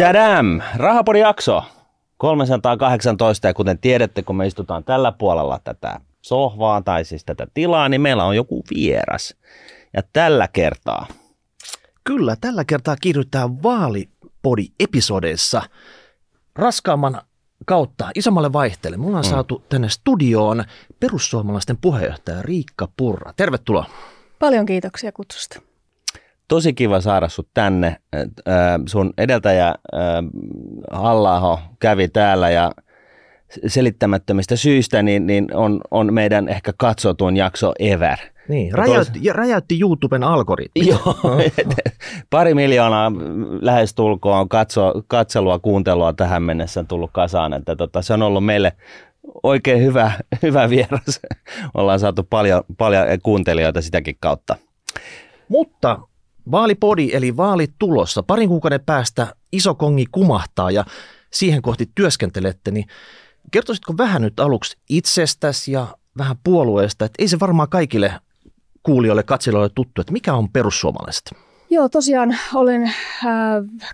Tadam! Rahapodi jakso 318 ja kuten tiedätte, kun me istutaan tällä puolella tätä sohvaa tai siis tätä tilaa, niin meillä on joku vieras. Ja tällä kertaa. Kyllä, tällä kertaa kiihdytään vaalipodi-episodeissa raskaamman kautta isommalle vaihteelle. Mulla on mm. saatu tänne studioon perussuomalaisten puheenjohtaja Riikka Purra. Tervetuloa. Paljon kiitoksia kutsusta tosi kiva saada sut tänne. Sun edeltäjä halla kävi täällä ja selittämättömistä syistä niin, niin on, on meidän ehkä katsotuin jakso ever. Niin, räjäytti, tos... räjäytti YouTuben algoritmi. Joo, pari miljoonaa lähestulkoon katso, katselua, kuuntelua tähän mennessä on tullut kasaan, että tota, se on ollut meille oikein hyvä, hyvä vieras. Ollaan saatu paljon, paljon kuuntelijoita sitäkin kautta. Mutta Vaalipodi eli vaalit tulossa. Parin kuukauden päästä iso kongi kumahtaa ja siihen kohti työskentelette, niin kertoisitko vähän nyt aluksi itsestäsi ja vähän puolueesta, että ei se varmaan kaikille kuulijoille, katselijoille tuttu, että mikä on perussuomalaiset? Joo, tosiaan olen äh,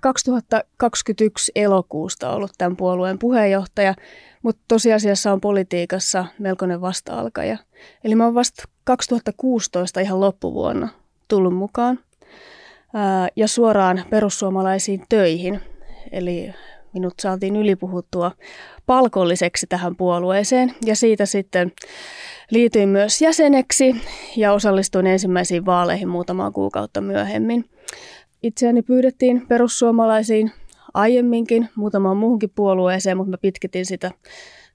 2021 elokuusta ollut tämän puolueen puheenjohtaja, mutta tosiasiassa on politiikassa melkoinen vasta-alkaja. Eli mä oon vasta 2016 ihan loppuvuonna tullut mukaan ja suoraan perussuomalaisiin töihin. Eli minut saatiin ylipuhuttua palkolliseksi tähän puolueeseen ja siitä sitten liityin myös jäseneksi ja osallistuin ensimmäisiin vaaleihin muutamaa kuukautta myöhemmin. Itseäni pyydettiin perussuomalaisiin aiemminkin muutamaan muuhunkin puolueeseen, mutta mä pitkitin sitä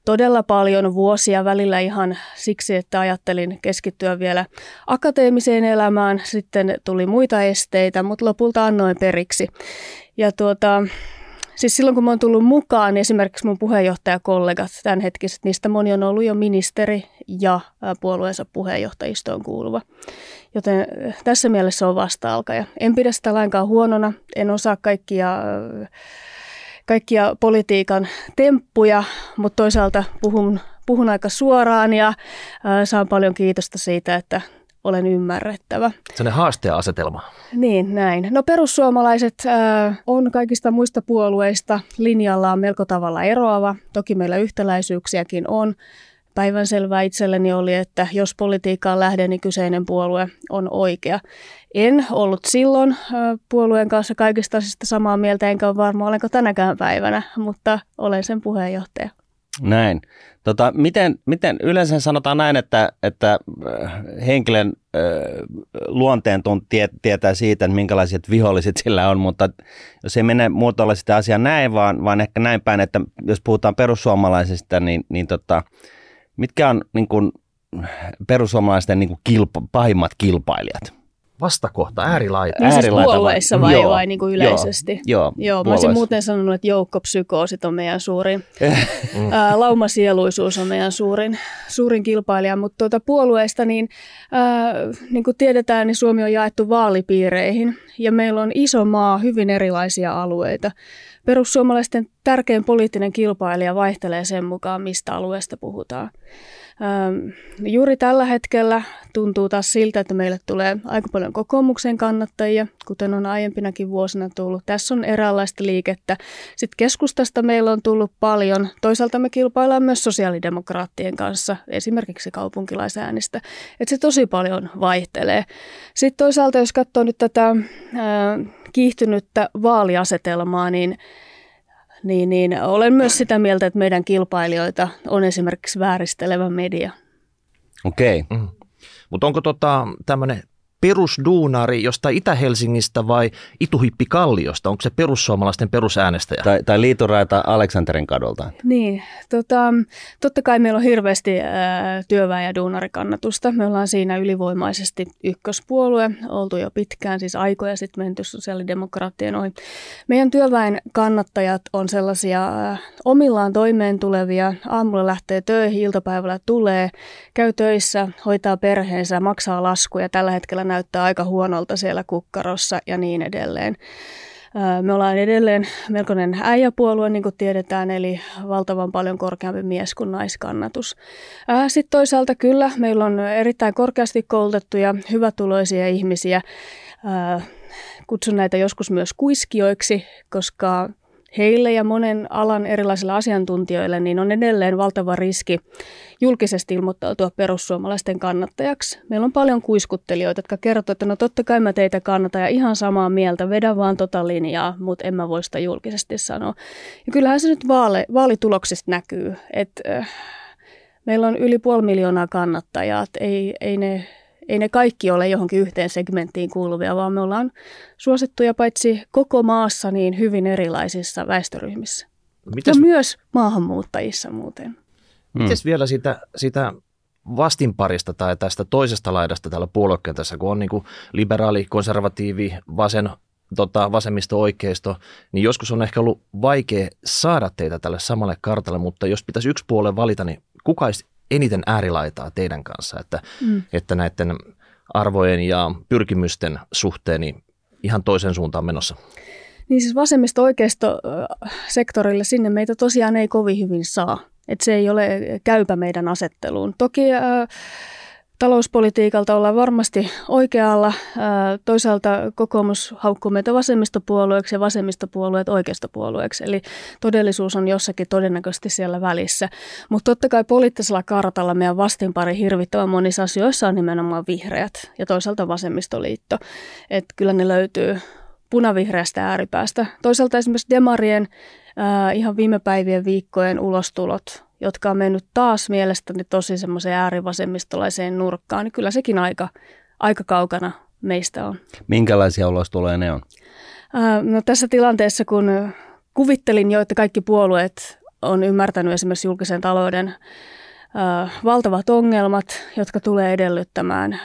todella paljon vuosia välillä ihan siksi, että ajattelin keskittyä vielä akateemiseen elämään. Sitten tuli muita esteitä, mutta lopulta annoin periksi. Ja tuota, siis silloin kun mä oon tullut mukaan, niin esimerkiksi mun puheenjohtajakollegat tämänhetkiset, niistä moni on ollut jo ministeri ja puolueensa puheenjohtajistoon kuuluva. Joten tässä mielessä on vasta-alkaja. En pidä sitä lainkaan huonona, en osaa kaikkia kaikkia politiikan temppuja, mutta toisaalta puhun, puhun aika suoraan ja ää, saan paljon kiitosta siitä, että olen ymmärrettävä. Sellainen haasteen asetelma. Niin, näin. No perussuomalaiset ää, on kaikista muista puolueista linjallaan melko tavalla eroava. Toki meillä yhtäläisyyksiäkin on. Päivänselvää itselleni oli, että jos politiikkaan lähden, niin kyseinen puolue on oikea. En ollut silloin puolueen kanssa kaikista asioista samaa mieltä, enkä ole varma, olenko tänäkään päivänä, mutta olen sen puheenjohtaja. Näin. Tota, miten, miten yleensä sanotaan näin, että, että henkilön äh, luonteen tie, tietää siitä, että minkälaiset viholliset sillä on, mutta jos ei mene muotoilla sitä asiaa näin, vaan, vaan ehkä näin päin, että jos puhutaan perussuomalaisista, niin, niin tota, mitkä on niin kuin, perussuomalaisten niin kuin kilpa, pahimmat kilpailijat? vastakohta, äärilaita. Niin siis puolueissa vai, joo, vai niin kuin yleisesti? Joo, joo, joo mä olisin muuten sanonut, että joukkopsykoosit on meidän suurin, ää, laumasieluisuus on meidän suurin, suurin kilpailija, mutta tuota puolueista, niin, ää, niin kuin tiedetään, niin Suomi on jaettu vaalipiireihin ja meillä on iso maa, hyvin erilaisia alueita. Perussuomalaisten tärkein poliittinen kilpailija vaihtelee sen mukaan, mistä alueesta puhutaan. Ähm, juuri tällä hetkellä tuntuu taas siltä, että meille tulee aika paljon kokoomuksen kannattajia, kuten on aiempinakin vuosina tullut. Tässä on eräänlaista liikettä. Sitten keskustasta meillä on tullut paljon. Toisaalta me kilpaillaan myös sosiaalidemokraattien kanssa, esimerkiksi kaupunkilaisäänistä. Että se tosi paljon vaihtelee. Sitten toisaalta, jos katsoo nyt tätä äh, kiihtynyttä vaaliasetelmaa, niin niin, niin olen myös sitä mieltä, että meidän kilpailijoita on esimerkiksi vääristelevä media. Okei. Okay. Mm. Mutta onko tota, tämmöinen perusduunari jostain Itä-Helsingistä vai Ituhippi Kalliosta? Onko se perussuomalaisten perusäänestäjä? Tai, tai liitoraita Aleksanterin kadolta? Niin, tota, totta kai meillä on hirveästi ää, työväen- ja duunarikannatusta. Me ollaan siinä ylivoimaisesti ykköspuolue, oltu jo pitkään, siis aikoja sitten menty sosiaalidemokraattien ohi. Meidän työväen kannattajat on sellaisia ää, omillaan toimeen tulevia, aamulla lähtee töihin, iltapäivällä tulee, käy töissä, hoitaa perheensä, maksaa laskuja. Tällä hetkellä näyttää aika huonolta siellä kukkarossa ja niin edelleen. Me ollaan edelleen melkoinen äijäpuolue, niin kuin tiedetään, eli valtavan paljon korkeampi mies- kuin naiskannatus. Sitten toisaalta kyllä, meillä on erittäin korkeasti koulutettuja, hyvätuloisia ihmisiä. Kutsun näitä joskus myös kuiskioiksi, koska heille ja monen alan erilaisille asiantuntijoille, niin on edelleen valtava riski julkisesti ilmoittautua perussuomalaisten kannattajaksi. Meillä on paljon kuiskuttelijoita, jotka kertovat, että no totta kai mä teitä kannata ja ihan samaa mieltä, vedä vaan tota linjaa, mutta en mä voi sitä julkisesti sanoa. Ja kyllähän se nyt vaale, vaalituloksista näkyy, että äh, meillä on yli puoli miljoonaa kannattajaa, ei, ei ne ei ne kaikki ole johonkin yhteen segmenttiin kuuluvia, vaan me ollaan suosittuja paitsi koko maassa niin hyvin erilaisissa väestöryhmissä. Mites, ja myös maahanmuuttajissa muuten. Mites hmm. vielä sitä, sitä vastinparista tai tästä toisesta laidasta täällä puoluekentässä, kun on niin kuin liberaali, konservatiivi, vasen, tota, vasemmisto-oikeisto, niin joskus on ehkä ollut vaikea saada teitä tälle samalle kartalle, mutta jos pitäisi yksi puolue valita, niin kuka olisi eniten äärilaitaa teidän kanssa, että, mm. että näiden arvojen ja pyrkimysten suhteen niin ihan toisen suuntaan menossa? Niin siis vasemmisto-oikeisto sektorille sinne meitä tosiaan ei kovin hyvin saa. Että se ei ole käypä meidän asetteluun. Toki äh, talouspolitiikalta ollaan varmasti oikealla. Toisaalta kokoomus haukkuu meitä vasemmistopuolueeksi ja vasemmistopuolueet oikeistopuolueeksi. Eli todellisuus on jossakin todennäköisesti siellä välissä. Mutta totta kai poliittisella kartalla meidän vastinpari hirvittävän monissa asioissa on nimenomaan vihreät ja toisaalta vasemmistoliitto. Että kyllä ne löytyy punavihreästä ääripäästä. Toisaalta esimerkiksi Demarien äh, ihan viime päivien viikkojen ulostulot jotka on mennyt taas mielestäni tosi semmoiseen äärivasemmistolaiseen nurkkaan, niin kyllä sekin aika, aika kaukana meistä on. Minkälaisia ulostuloja ne on? no tässä tilanteessa, kun kuvittelin jo, että kaikki puolueet on ymmärtänyt esimerkiksi julkisen talouden valtavat ongelmat, jotka tulee edellyttämään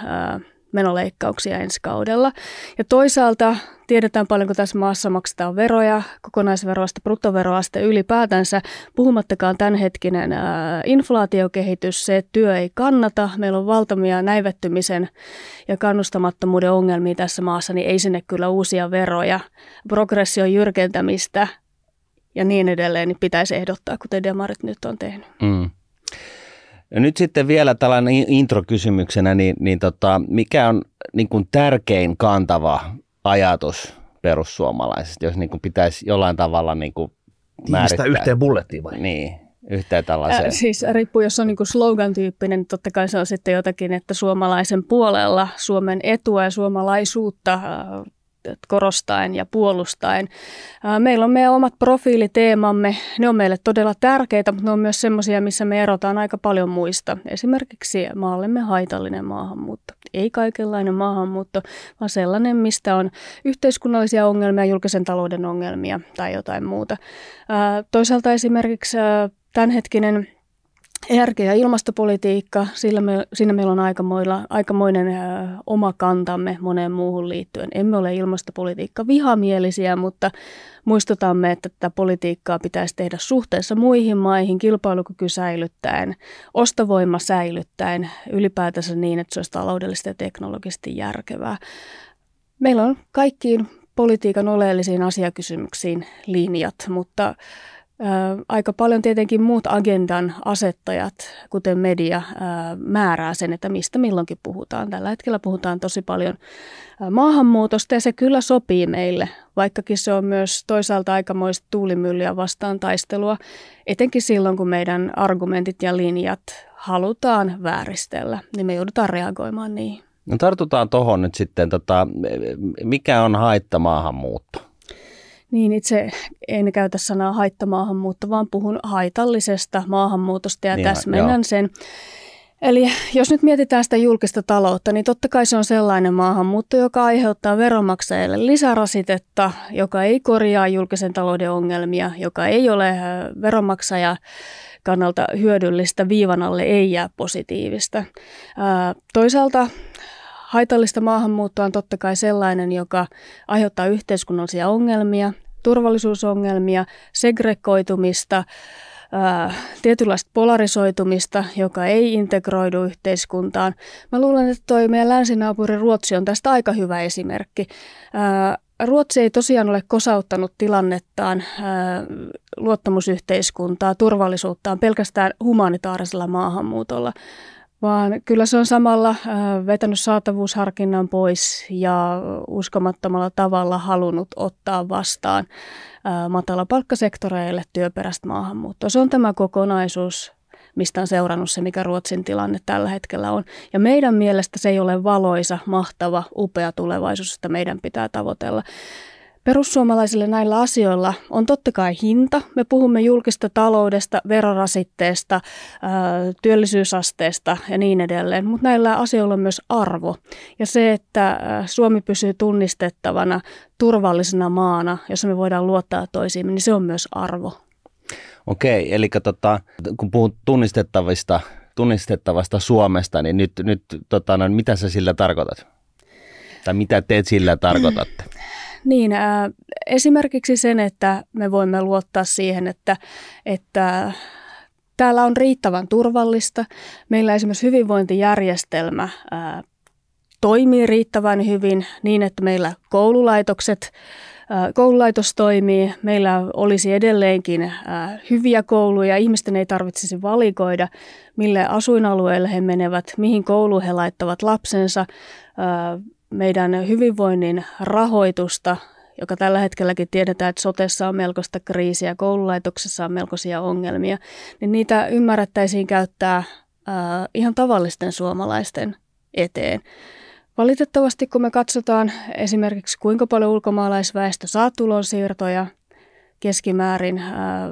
menoleikkauksia ensi kaudella. Ja toisaalta tiedetään paljonko tässä maassa maksetaan veroja, kokonaisveroasta, bruttoveroaste ylipäätänsä, puhumattakaan tämänhetkinen ää, inflaatiokehitys, se, työ ei kannata, meillä on valtavia näivettymisen ja kannustamattomuuden ongelmia tässä maassa, niin ei sinne kyllä uusia veroja, progression jyrkentämistä ja niin edelleen, niin pitäisi ehdottaa, kuten demarit nyt on tehnyt. Mm. Ja nyt sitten vielä tällainen introkysymyksenä, niin, niin tota, mikä on niin kuin tärkein kantava ajatus perussuomalaisista, jos niin kuin pitäisi jollain tavalla niin kuin määrittää? yhteen bullettiin vai? Niin, yhteen tällaiseen. Äh, siis riippuu, jos on niin kuin slogan-tyyppinen, niin totta kai se on sitten jotakin, että suomalaisen puolella Suomen etua ja suomalaisuutta korostaen ja puolustaen. Meillä on meidän omat profiiliteemamme, ne on meille todella tärkeitä, mutta ne on myös sellaisia, missä me erotaan aika paljon muista. Esimerkiksi maallemme haitallinen maahanmuutto. Ei kaikenlainen maahanmuutto, vaan sellainen, mistä on yhteiskunnallisia ongelmia, julkisen talouden ongelmia tai jotain muuta. Toisaalta esimerkiksi tämänhetkinen energia- ja ilmastopolitiikka, sillä me, siinä meillä on aikamoilla, aikamoinen ö, oma kantamme moneen muuhun liittyen. Emme ole ilmastopolitiikka vihamielisiä, mutta muistutamme, että tätä politiikkaa pitäisi tehdä suhteessa muihin maihin, kilpailukyky säilyttäen, ostovoima säilyttäen, ylipäätänsä niin, että se olisi taloudellisesti ja teknologisesti järkevää. Meillä on kaikkiin politiikan oleellisiin asiakysymyksiin linjat, mutta Aika paljon tietenkin muut agendan asettajat, kuten media, määrää sen, että mistä milloinkin puhutaan. Tällä hetkellä puhutaan tosi paljon maahanmuutosta ja se kyllä sopii meille, vaikkakin se on myös toisaalta aikamoista tuulimyllyä vastaan taistelua, etenkin silloin kun meidän argumentit ja linjat halutaan vääristellä, niin me joudutaan reagoimaan niihin. No tartutaan tuohon nyt sitten, tota, mikä on haitta maahanmuutto? Niin itse en käytä sanaa haittamaahanmuutto, vaan puhun haitallisesta maahanmuutosta ja niin, täsmennän joo. sen. Eli jos nyt mietitään sitä julkista taloutta, niin totta kai se on sellainen maahanmuutto, joka aiheuttaa veronmaksajille lisärasitetta, joka ei korjaa julkisen talouden ongelmia, joka ei ole äh, veronmaksaja kannalta hyödyllistä, viivan alle ei jää positiivista. Äh, toisaalta haitallista maahanmuuttoa on totta kai sellainen, joka aiheuttaa yhteiskunnallisia ongelmia, turvallisuusongelmia, segregoitumista, ää, tietynlaista polarisoitumista, joka ei integroidu yhteiskuntaan. Mä luulen, että toi meidän länsinaapuri Ruotsi on tästä aika hyvä esimerkki. Ää, Ruotsi ei tosiaan ole kosauttanut tilannettaan, ää, luottamusyhteiskuntaa, turvallisuuttaan pelkästään humanitaarisella maahanmuutolla, vaan kyllä se on samalla vetänyt saatavuusharkinnan pois ja uskomattomalla tavalla halunnut ottaa vastaan matalapalkkasektoreille työperäistä maahanmuuttoa. Se on tämä kokonaisuus, mistä on seurannut se, mikä Ruotsin tilanne tällä hetkellä on. Ja meidän mielestä se ei ole valoisa, mahtava, upea tulevaisuus, että meidän pitää tavoitella. Perussuomalaisille näillä asioilla on totta kai hinta. Me puhumme julkista taloudesta, verorasitteesta, työllisyysasteesta ja niin edelleen, mutta näillä asioilla on myös arvo. Ja se, että Suomi pysyy tunnistettavana, turvallisena maana, jossa me voidaan luottaa toisiimme, niin se on myös arvo. Okei, eli tota, kun puhut tunnistettavista, tunnistettavasta Suomesta, niin nyt, nyt tota, no, mitä sä sillä tarkoitat? Tai mitä teet sillä tarkoitatte? Niin, äh, esimerkiksi sen, että me voimme luottaa siihen, että, että täällä on riittävän turvallista. Meillä esimerkiksi hyvinvointijärjestelmä äh, toimii riittävän hyvin niin, että meillä koululaitokset koululaitos toimii, meillä olisi edelleenkin hyviä kouluja, ihmisten ei tarvitsisi valikoida, mille asuinalueelle he menevät, mihin kouluun he laittavat lapsensa, meidän hyvinvoinnin rahoitusta, joka tällä hetkelläkin tiedetään, että sotessa on melkoista kriisiä, koululaitoksessa on melkoisia ongelmia, niin niitä ymmärrettäisiin käyttää ihan tavallisten suomalaisten eteen. Valitettavasti kun me katsotaan esimerkiksi kuinka paljon ulkomaalaisväestö saa tulonsiirtoja keskimäärin, ää,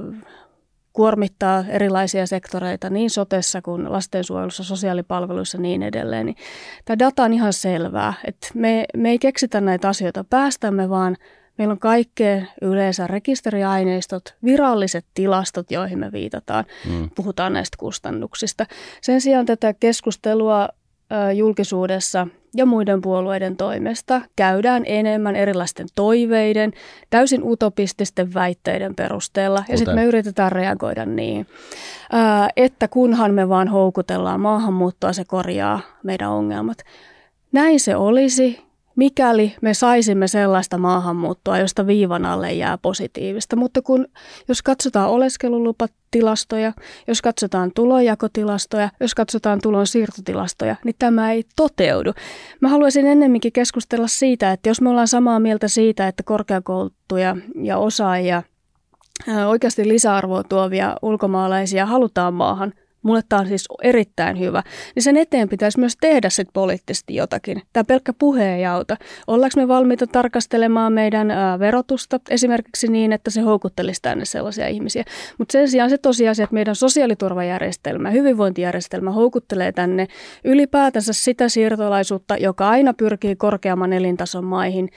kuormittaa erilaisia sektoreita niin sotessa kuin lastensuojelussa, sosiaalipalveluissa ja niin edelleen, niin tämä data on ihan selvää, että me, me ei keksitä näitä asioita päästämme, vaan meillä on kaikkea yleensä rekisteriaineistot, viralliset tilastot, joihin me viitataan, mm. puhutaan näistä kustannuksista. Sen sijaan tätä keskustelua julkisuudessa ja muiden puolueiden toimesta käydään enemmän erilaisten toiveiden, täysin utopististen väitteiden perusteella ja sitten me yritetään reagoida niin, että kunhan me vaan houkutellaan maahanmuuttoa, se korjaa meidän ongelmat. Näin se olisi, mikäli me saisimme sellaista maahanmuuttoa, josta viivan alle jää positiivista. Mutta kun, jos katsotaan oleskelulupatilastoja, jos katsotaan tulonjakotilastoja, jos katsotaan tulon siirtotilastoja, niin tämä ei toteudu. Mä haluaisin ennemminkin keskustella siitä, että jos me ollaan samaa mieltä siitä, että korkeakouluttuja ja osaajia oikeasti lisäarvoa tuovia ulkomaalaisia halutaan maahan – mulle tämä on siis erittäin hyvä, niin sen eteen pitäisi myös tehdä sit poliittisesti jotakin. Tämä pelkkä puhe ei auta. Ollaanko me valmiita tarkastelemaan meidän ää, verotusta esimerkiksi niin, että se houkuttelisi tänne sellaisia ihmisiä. Mutta sen sijaan se tosiasia, että meidän sosiaaliturvajärjestelmä, hyvinvointijärjestelmä houkuttelee tänne ylipäätänsä sitä siirtolaisuutta, joka aina pyrkii korkeamman elintason maihin,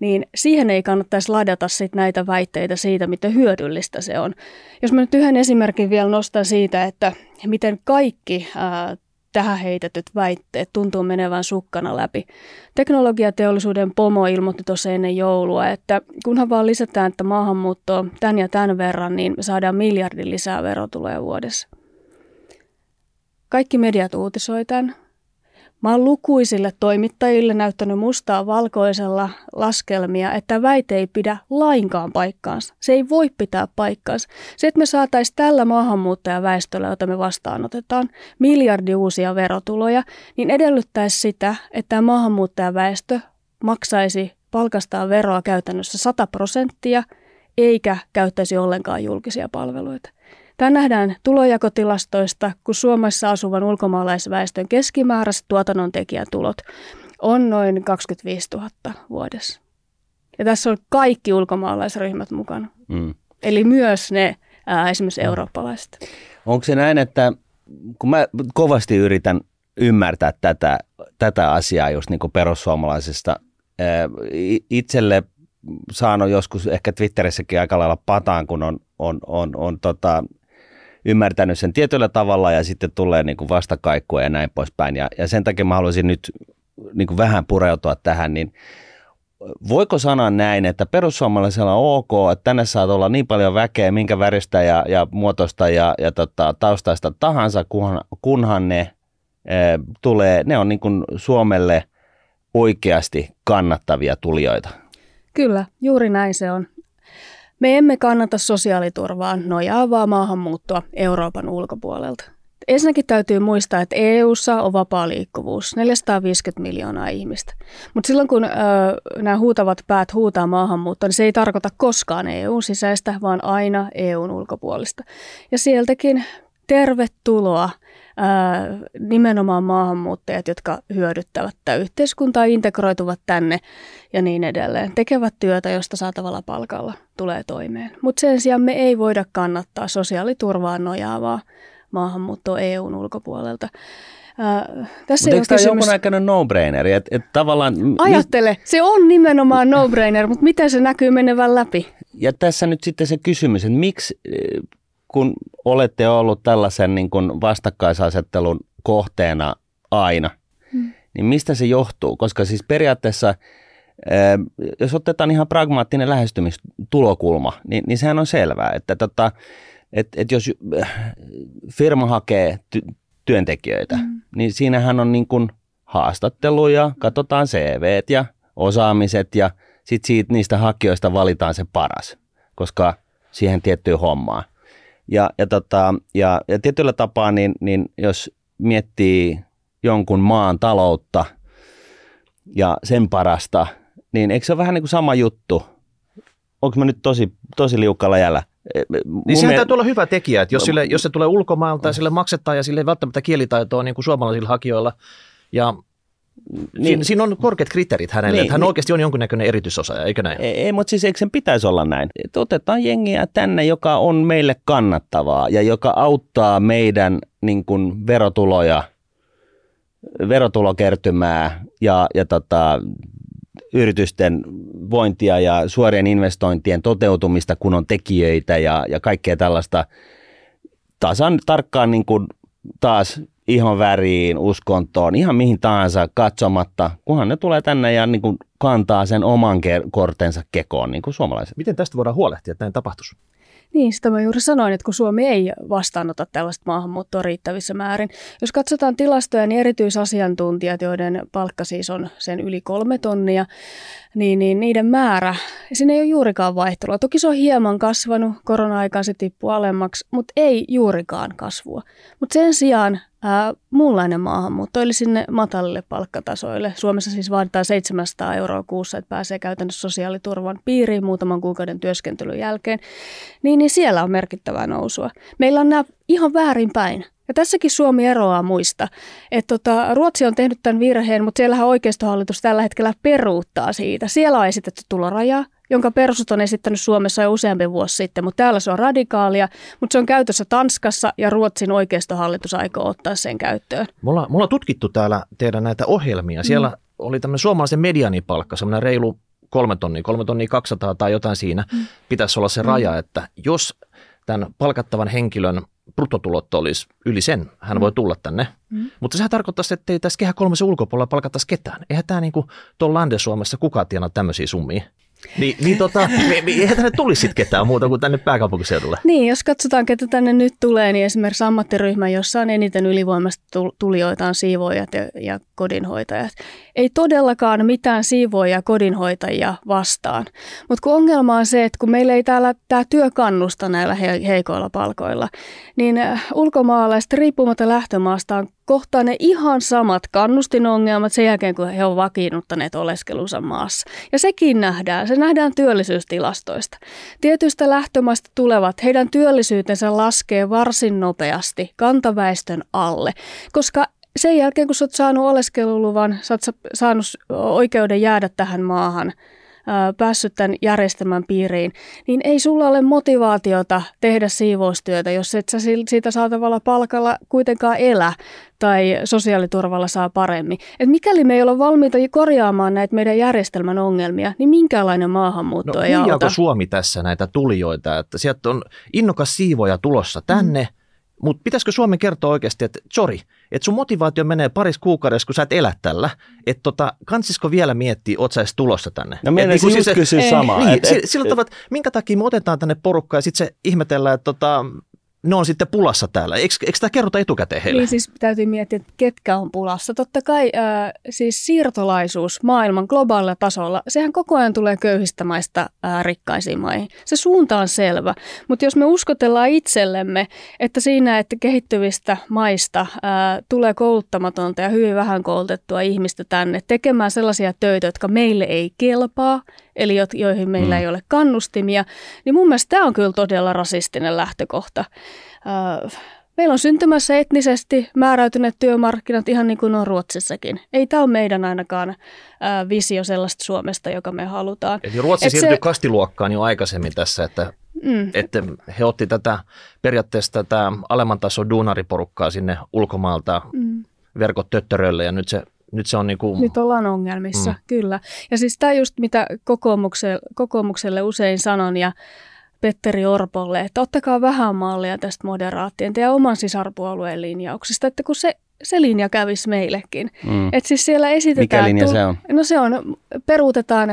niin siihen ei kannattaisi ladata sit näitä väitteitä siitä, miten hyödyllistä se on. Jos mä nyt yhden esimerkin vielä nostan siitä, että miten kaikki ää, tähän heitetyt väitteet tuntuu menevän sukkana läpi. Teknologiateollisuuden pomo ilmoitti tuossa ennen joulua, että kunhan vaan lisätään että maahanmuuttoa tämän ja tämän verran, niin me saadaan miljardin lisää verotuloja vuodessa. Kaikki mediat uutisoi tämän. Mä oon lukuisille toimittajille näyttänyt mustaa valkoisella laskelmia, että väite ei pidä lainkaan paikkaansa. Se ei voi pitää paikkaansa. Se, että me saataisiin tällä maahanmuuttajaväestöllä, jota me vastaanotetaan, miljardi uusia verotuloja, niin edellyttäisi sitä, että maahanmuuttajaväestö maksaisi palkastaan veroa käytännössä 100 prosenttia, eikä käyttäisi ollenkaan julkisia palveluita. Tämä nähdään tulojakotilastoista, kun Suomessa asuvan ulkomaalaisväestön keskimääräiset tuotannontekijätulot on noin 25 000 vuodessa. Ja tässä on kaikki ulkomaalaisryhmät mukana. Mm. Eli myös ne ää, esimerkiksi mm. eurooppalaiset. Onko se näin, että kun mä kovasti yritän ymmärtää tätä, tätä asiaa just niin kuin ää, itselle saanut joskus ehkä Twitterissäkin aika lailla pataan, kun on, on, on, on tota, ymmärtänyt sen tietyllä tavalla ja sitten tulee niin kuin vastakaikkua ja näin poispäin. Ja, ja sen takia mä haluaisin nyt niin kuin vähän pureutua tähän, niin voiko sanoa näin, että perussuomalaisella on ok, että tänne saa olla niin paljon väkeä, minkä väristä ja, ja muotoista ja, ja tota, taustaista tahansa, kunhan, kunhan ne e, tulee, ne on niin kuin Suomelle oikeasti kannattavia tulijoita. Kyllä, juuri näin se on. Me emme kannata sosiaaliturvaan nojaavaa maahanmuuttoa Euroopan ulkopuolelta. Ensinnäkin täytyy muistaa, että EU:ssa on vapaa liikkuvuus, 450 miljoonaa ihmistä. Mutta silloin kun ö, nämä huutavat päät huutaa maahanmuuttoa, niin se ei tarkoita koskaan EUn sisäistä, vaan aina EUn ulkopuolista. Ja sieltäkin tervetuloa ää, nimenomaan maahanmuuttajat, jotka hyödyttävät tätä yhteiskuntaa, integroituvat tänne ja niin edelleen. Tekevät työtä, josta saatavalla palkalla tulee toimeen. Mutta sen sijaan me ei voida kannattaa sosiaaliturvaan nojaavaa maahanmuuttoa EUn ulkopuolelta. Ää, tässä mutta eikö tämä kysymys... jonkunnäköinen no-braineri? Et, et tavallaan... Ajattele, se on nimenomaan no-brainer, mutta miten se näkyy menevän läpi? Ja tässä nyt sitten se kysymys, että miksi kun olette ollut tällaisen niin kuin vastakkaisasettelun kohteena aina, hmm. niin mistä se johtuu? Koska siis periaatteessa, jos otetaan ihan pragmaattinen lähestymistulokulma, niin, niin sehän on selvää, että tota, et, et jos firma hakee ty- työntekijöitä, hmm. niin siinähän on niin kuin haastatteluja, katsotaan CV ja osaamiset ja sitten siitä, niistä hakijoista valitaan se paras, koska siihen tiettyyn hommaan. Ja, ja, tota, ja, ja tietyllä tapaa, niin, niin jos miettii jonkun maan taloutta ja sen parasta, niin eikö se ole vähän niin kuin sama juttu? Onko mä nyt tosi, tosi liukkaalla jällä? E, niin sehän täytyy olla hyvä tekijä, että jos, sille, jos se tulee ulkomailta ja sille maksetaan ja sille ei välttämättä kielitaitoa niin kuin suomalaisilla hakijoilla ja niin, siinä, siinä on korkeat kriteerit hänelle, niin, että hän niin, oikeasti on jonkinnäköinen erityisosaaja, eikö näin? Ei, ei mutta siis eikö sen pitäisi olla näin? Et otetaan jengiä tänne, joka on meille kannattavaa ja joka auttaa meidän niin kuin, verotuloja, verotulokertymää ja, ja tota, yritysten vointia ja suorien investointien toteutumista, kun on tekijöitä ja, ja kaikkea tällaista tasan tarkkaan niin kuin taas ihan väriin, uskontoon, ihan mihin tahansa katsomatta, kunhan ne tulee tänne ja niin kuin kantaa sen oman kortensa kekoon, niin kuin suomalaiset. Miten tästä voidaan huolehtia, että näin tapahtuisi? Niin, sitä mä juuri sanoin, että kun Suomi ei vastaanota tällaista maahanmuuttoa riittävissä määrin. Jos katsotaan tilastoja, niin erityisasiantuntijat, joiden palkka siis on sen yli kolme tonnia, niin, niin niiden määrä, sinne ei ole juurikaan vaihtelua. Toki se on hieman kasvanut, korona-aikaan se tippuu alemmaksi, mutta ei juurikaan kasvua. Mutta sen sijaan ää, muunlainen maahanmuutto, eli sinne matalille palkkatasoille. Suomessa siis vaaditaan 700 euroa kuussa, että pääsee käytännössä sosiaaliturvan piiriin muutaman kuukauden työskentelyn jälkeen. Niin, niin siellä on merkittävää nousua. Meillä on nämä ihan väärinpäin. Ja tässäkin Suomi eroaa muista. Että tota, Ruotsi on tehnyt tämän virheen, mutta siellähän oikeistohallitus tällä hetkellä peruuttaa siitä. Siellä on esitetty tuloraja, jonka perusut on esittänyt Suomessa jo useampi vuosi sitten, mutta täällä se on radikaalia, mutta se on käytössä Tanskassa ja Ruotsin oikeistohallitus aikoo ottaa sen käyttöön. Mulla, mulla on tutkittu täällä teidän näitä ohjelmia. Siellä mm. oli tämmöinen suomalaisen medianipalkka, semmoinen reilu kolme tonnia, kolme tonnia 200 tai jotain siinä. Mm. Pitäisi olla se mm. raja, että jos tämän palkattavan henkilön bruttotulot olisi yli sen, hän mm. voi tulla tänne. Mm. Mutta sehän tarkoittaisi, että ei tässä kehä kolmessa ulkopuolella palkattaisi ketään. Eihän tämä niin kuin tuolla Lande-Suomessa kukaan tienaa tämmöisiä summia. Niin, niin tota, eihän tänne tulisi sitten ketään muuta kuin tänne pääkaupunkiseudulle. Niin, jos katsotaan, ketä tänne nyt tulee, niin esimerkiksi ammattiryhmä, jossa on eniten ylivoimasta tulijoita on siivoojat ja, ja kodinhoitajat. Ei todellakaan mitään siivoja ja kodinhoitajia vastaan. Mutta kun ongelma on se, että kun meillä ei täällä tämä työ kannusta näillä he, heikoilla palkoilla, niin äh, ulkomaalaiset riippumatta lähtömaasta on kohtaa ne ihan samat kannustinongelmat sen jälkeen, kun he ovat vakiinnuttaneet oleskelunsa maassa. Ja sekin nähdään. Se nähdään työllisyystilastoista. Tietyistä lähtömaista tulevat, heidän työllisyytensä laskee varsin nopeasti kantaväestön alle, koska sen jälkeen, kun sä oot saanut oleskeluluvan, sä oot saanut oikeuden jäädä tähän maahan – päässyt tämän järjestelmän piiriin, niin ei sulla ole motivaatiota tehdä siivoustyötä, jos et sä siitä saatavalla palkalla kuitenkaan elä tai sosiaaliturvalla saa paremmin. Et mikäli me ei ole valmiita korjaamaan näitä meidän järjestelmän ongelmia, niin minkälainen maahanmuutto no, ei auta. Suomi tässä näitä tulijoita, että sieltä on innokas siivoja tulossa tänne, mm mutta pitäisikö Suomen kertoa oikeasti, että sorry, että sun motivaatio menee paris kuukaudessa, kun sä et elä tällä, että tota, kansisko vielä miettiä, oot sä edes tulossa tänne? No meidän niin, siis kysyä samaa. Niin, et, et, sillä tavalla, että minkä takia me otetaan tänne porukkaa ja sitten se ihmetellään, että tota, ne on sitten pulassa täällä. Eikö, eikö tämä kerrota etukäteen heille? Niin siis täytyy miettiä, että ketkä on pulassa. Totta kai äh, siis siirtolaisuus maailman globaalilla tasolla, sehän koko ajan tulee köyhistä maista äh, rikkaisiin maihin. Se suunta on selvä, mutta jos me uskotellaan itsellemme, että siinä, että kehittyvistä maista äh, tulee kouluttamatonta ja hyvin vähän koulutettua ihmistä tänne tekemään sellaisia töitä, jotka meille ei kelpaa, eli joihin meillä mm. ei ole kannustimia, niin mun mielestä tämä on kyllä todella rasistinen lähtökohta. Meillä on syntymässä etnisesti määräytyneet työmarkkinat ihan niin kuin on Ruotsissakin. Ei tämä ole meidän ainakaan ää, visio sellaista Suomesta, joka me halutaan. Eli Ruotsi Et siirtyi se... kastiluokkaan jo aikaisemmin tässä, että, mm. että he otti tätä periaatteessa tätä alemman tason duunariporukkaa sinne ulkomaalta mm. verkot töttörölle ja nyt se nyt se on niin kuin... Nyt ollaan ongelmissa, mm. kyllä. Ja siis tämä just mitä kokoomukselle, kokoomukselle usein sanon ja Petteri Orpolle, että ottakaa vähän mallia tästä moderaattien ja oman sisarpuolueen linjauksista, että kun se, se linja kävisi meillekin. Mm. Että siis siellä esitetään... Mikä linja se on? No se on, peruutetaan,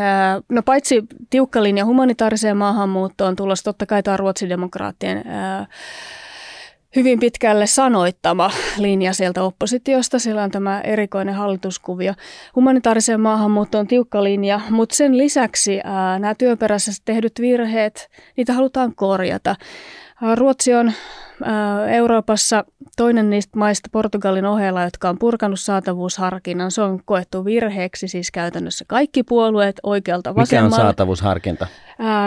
no paitsi tiukka linja humanitaariseen maahanmuuttoon tulossa, totta kai tämä ruotsidemokraattien ää, hyvin pitkälle sanoittama linja sieltä oppositiosta. Siellä on tämä erikoinen hallituskuvio. Humanitaariseen maahanmuuttoon on tiukka linja, mutta sen lisäksi ää, nämä työperäisesti tehdyt virheet, niitä halutaan korjata. Ruotsi on Euroopassa toinen niistä maista Portugalin ohella, jotka on purkanut saatavuusharkinnan. Se on koettu virheeksi, siis käytännössä kaikki puolueet oikealta vasemmalle. Mikä on saatavuusharkinta?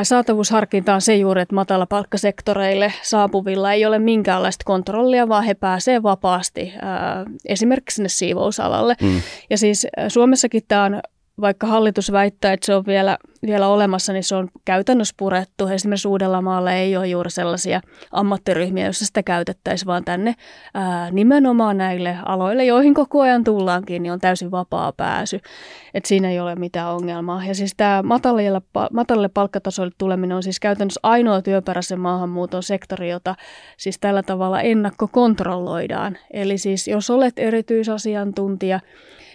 Saatavuusharkinta on se juuri, että matala palkkasektoreille saapuvilla ei ole minkäänlaista kontrollia, vaan he pääsevät vapaasti esimerkiksi sinne siivousalalle. Mm. Ja siis Suomessakin tämä on vaikka hallitus väittää, että se on vielä, vielä olemassa, niin se on käytännössä purettu. Esimerkiksi Uudellamaalla ei ole juuri sellaisia ammattiryhmiä, joissa sitä käytettäisiin, vaan tänne ää, nimenomaan näille aloille, joihin koko ajan tullaankin, niin on täysin vapaa pääsy. Et siinä ei ole mitään ongelmaa. Ja siis tämä matalalle, matalalle palkkatasolle tuleminen on siis käytännössä ainoa työperäisen maahanmuuton sektori, jota siis tällä tavalla ennakkokontrolloidaan. Eli siis jos olet erityisasiantuntija,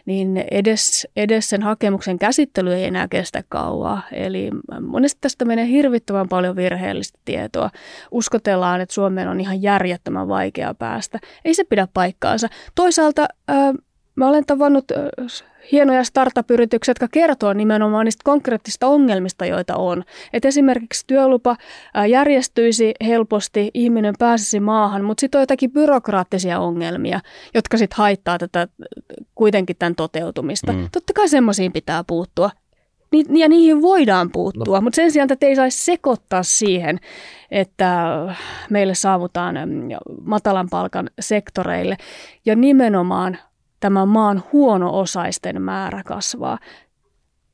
niin edes, edes sen hakemuksen käsittely ei enää kestä kauaa. Eli monesti tästä menee hirvittävän paljon virheellistä tietoa. Uskotellaan, että Suomeen on ihan järjettömän vaikea päästä. Ei se pidä paikkaansa. Toisaalta äh, mä olen tavannut hienoja startup-yrityksiä, jotka kertoo nimenomaan niistä konkreettista ongelmista, joita on. Et esimerkiksi työlupa järjestyisi helposti, ihminen pääsisi maahan, mutta sitten on jotakin byrokraattisia ongelmia, jotka sitten haittaa tätä kuitenkin tämän toteutumista. Mm. Totta kai semmoisiin pitää puuttua. Ni- ja niihin voidaan puuttua, no. mutta sen sijaan että ei saisi sekoittaa siihen, että meille saavutaan matalan palkan sektoreille ja nimenomaan tämän maan huono-osaisten määrä kasvaa.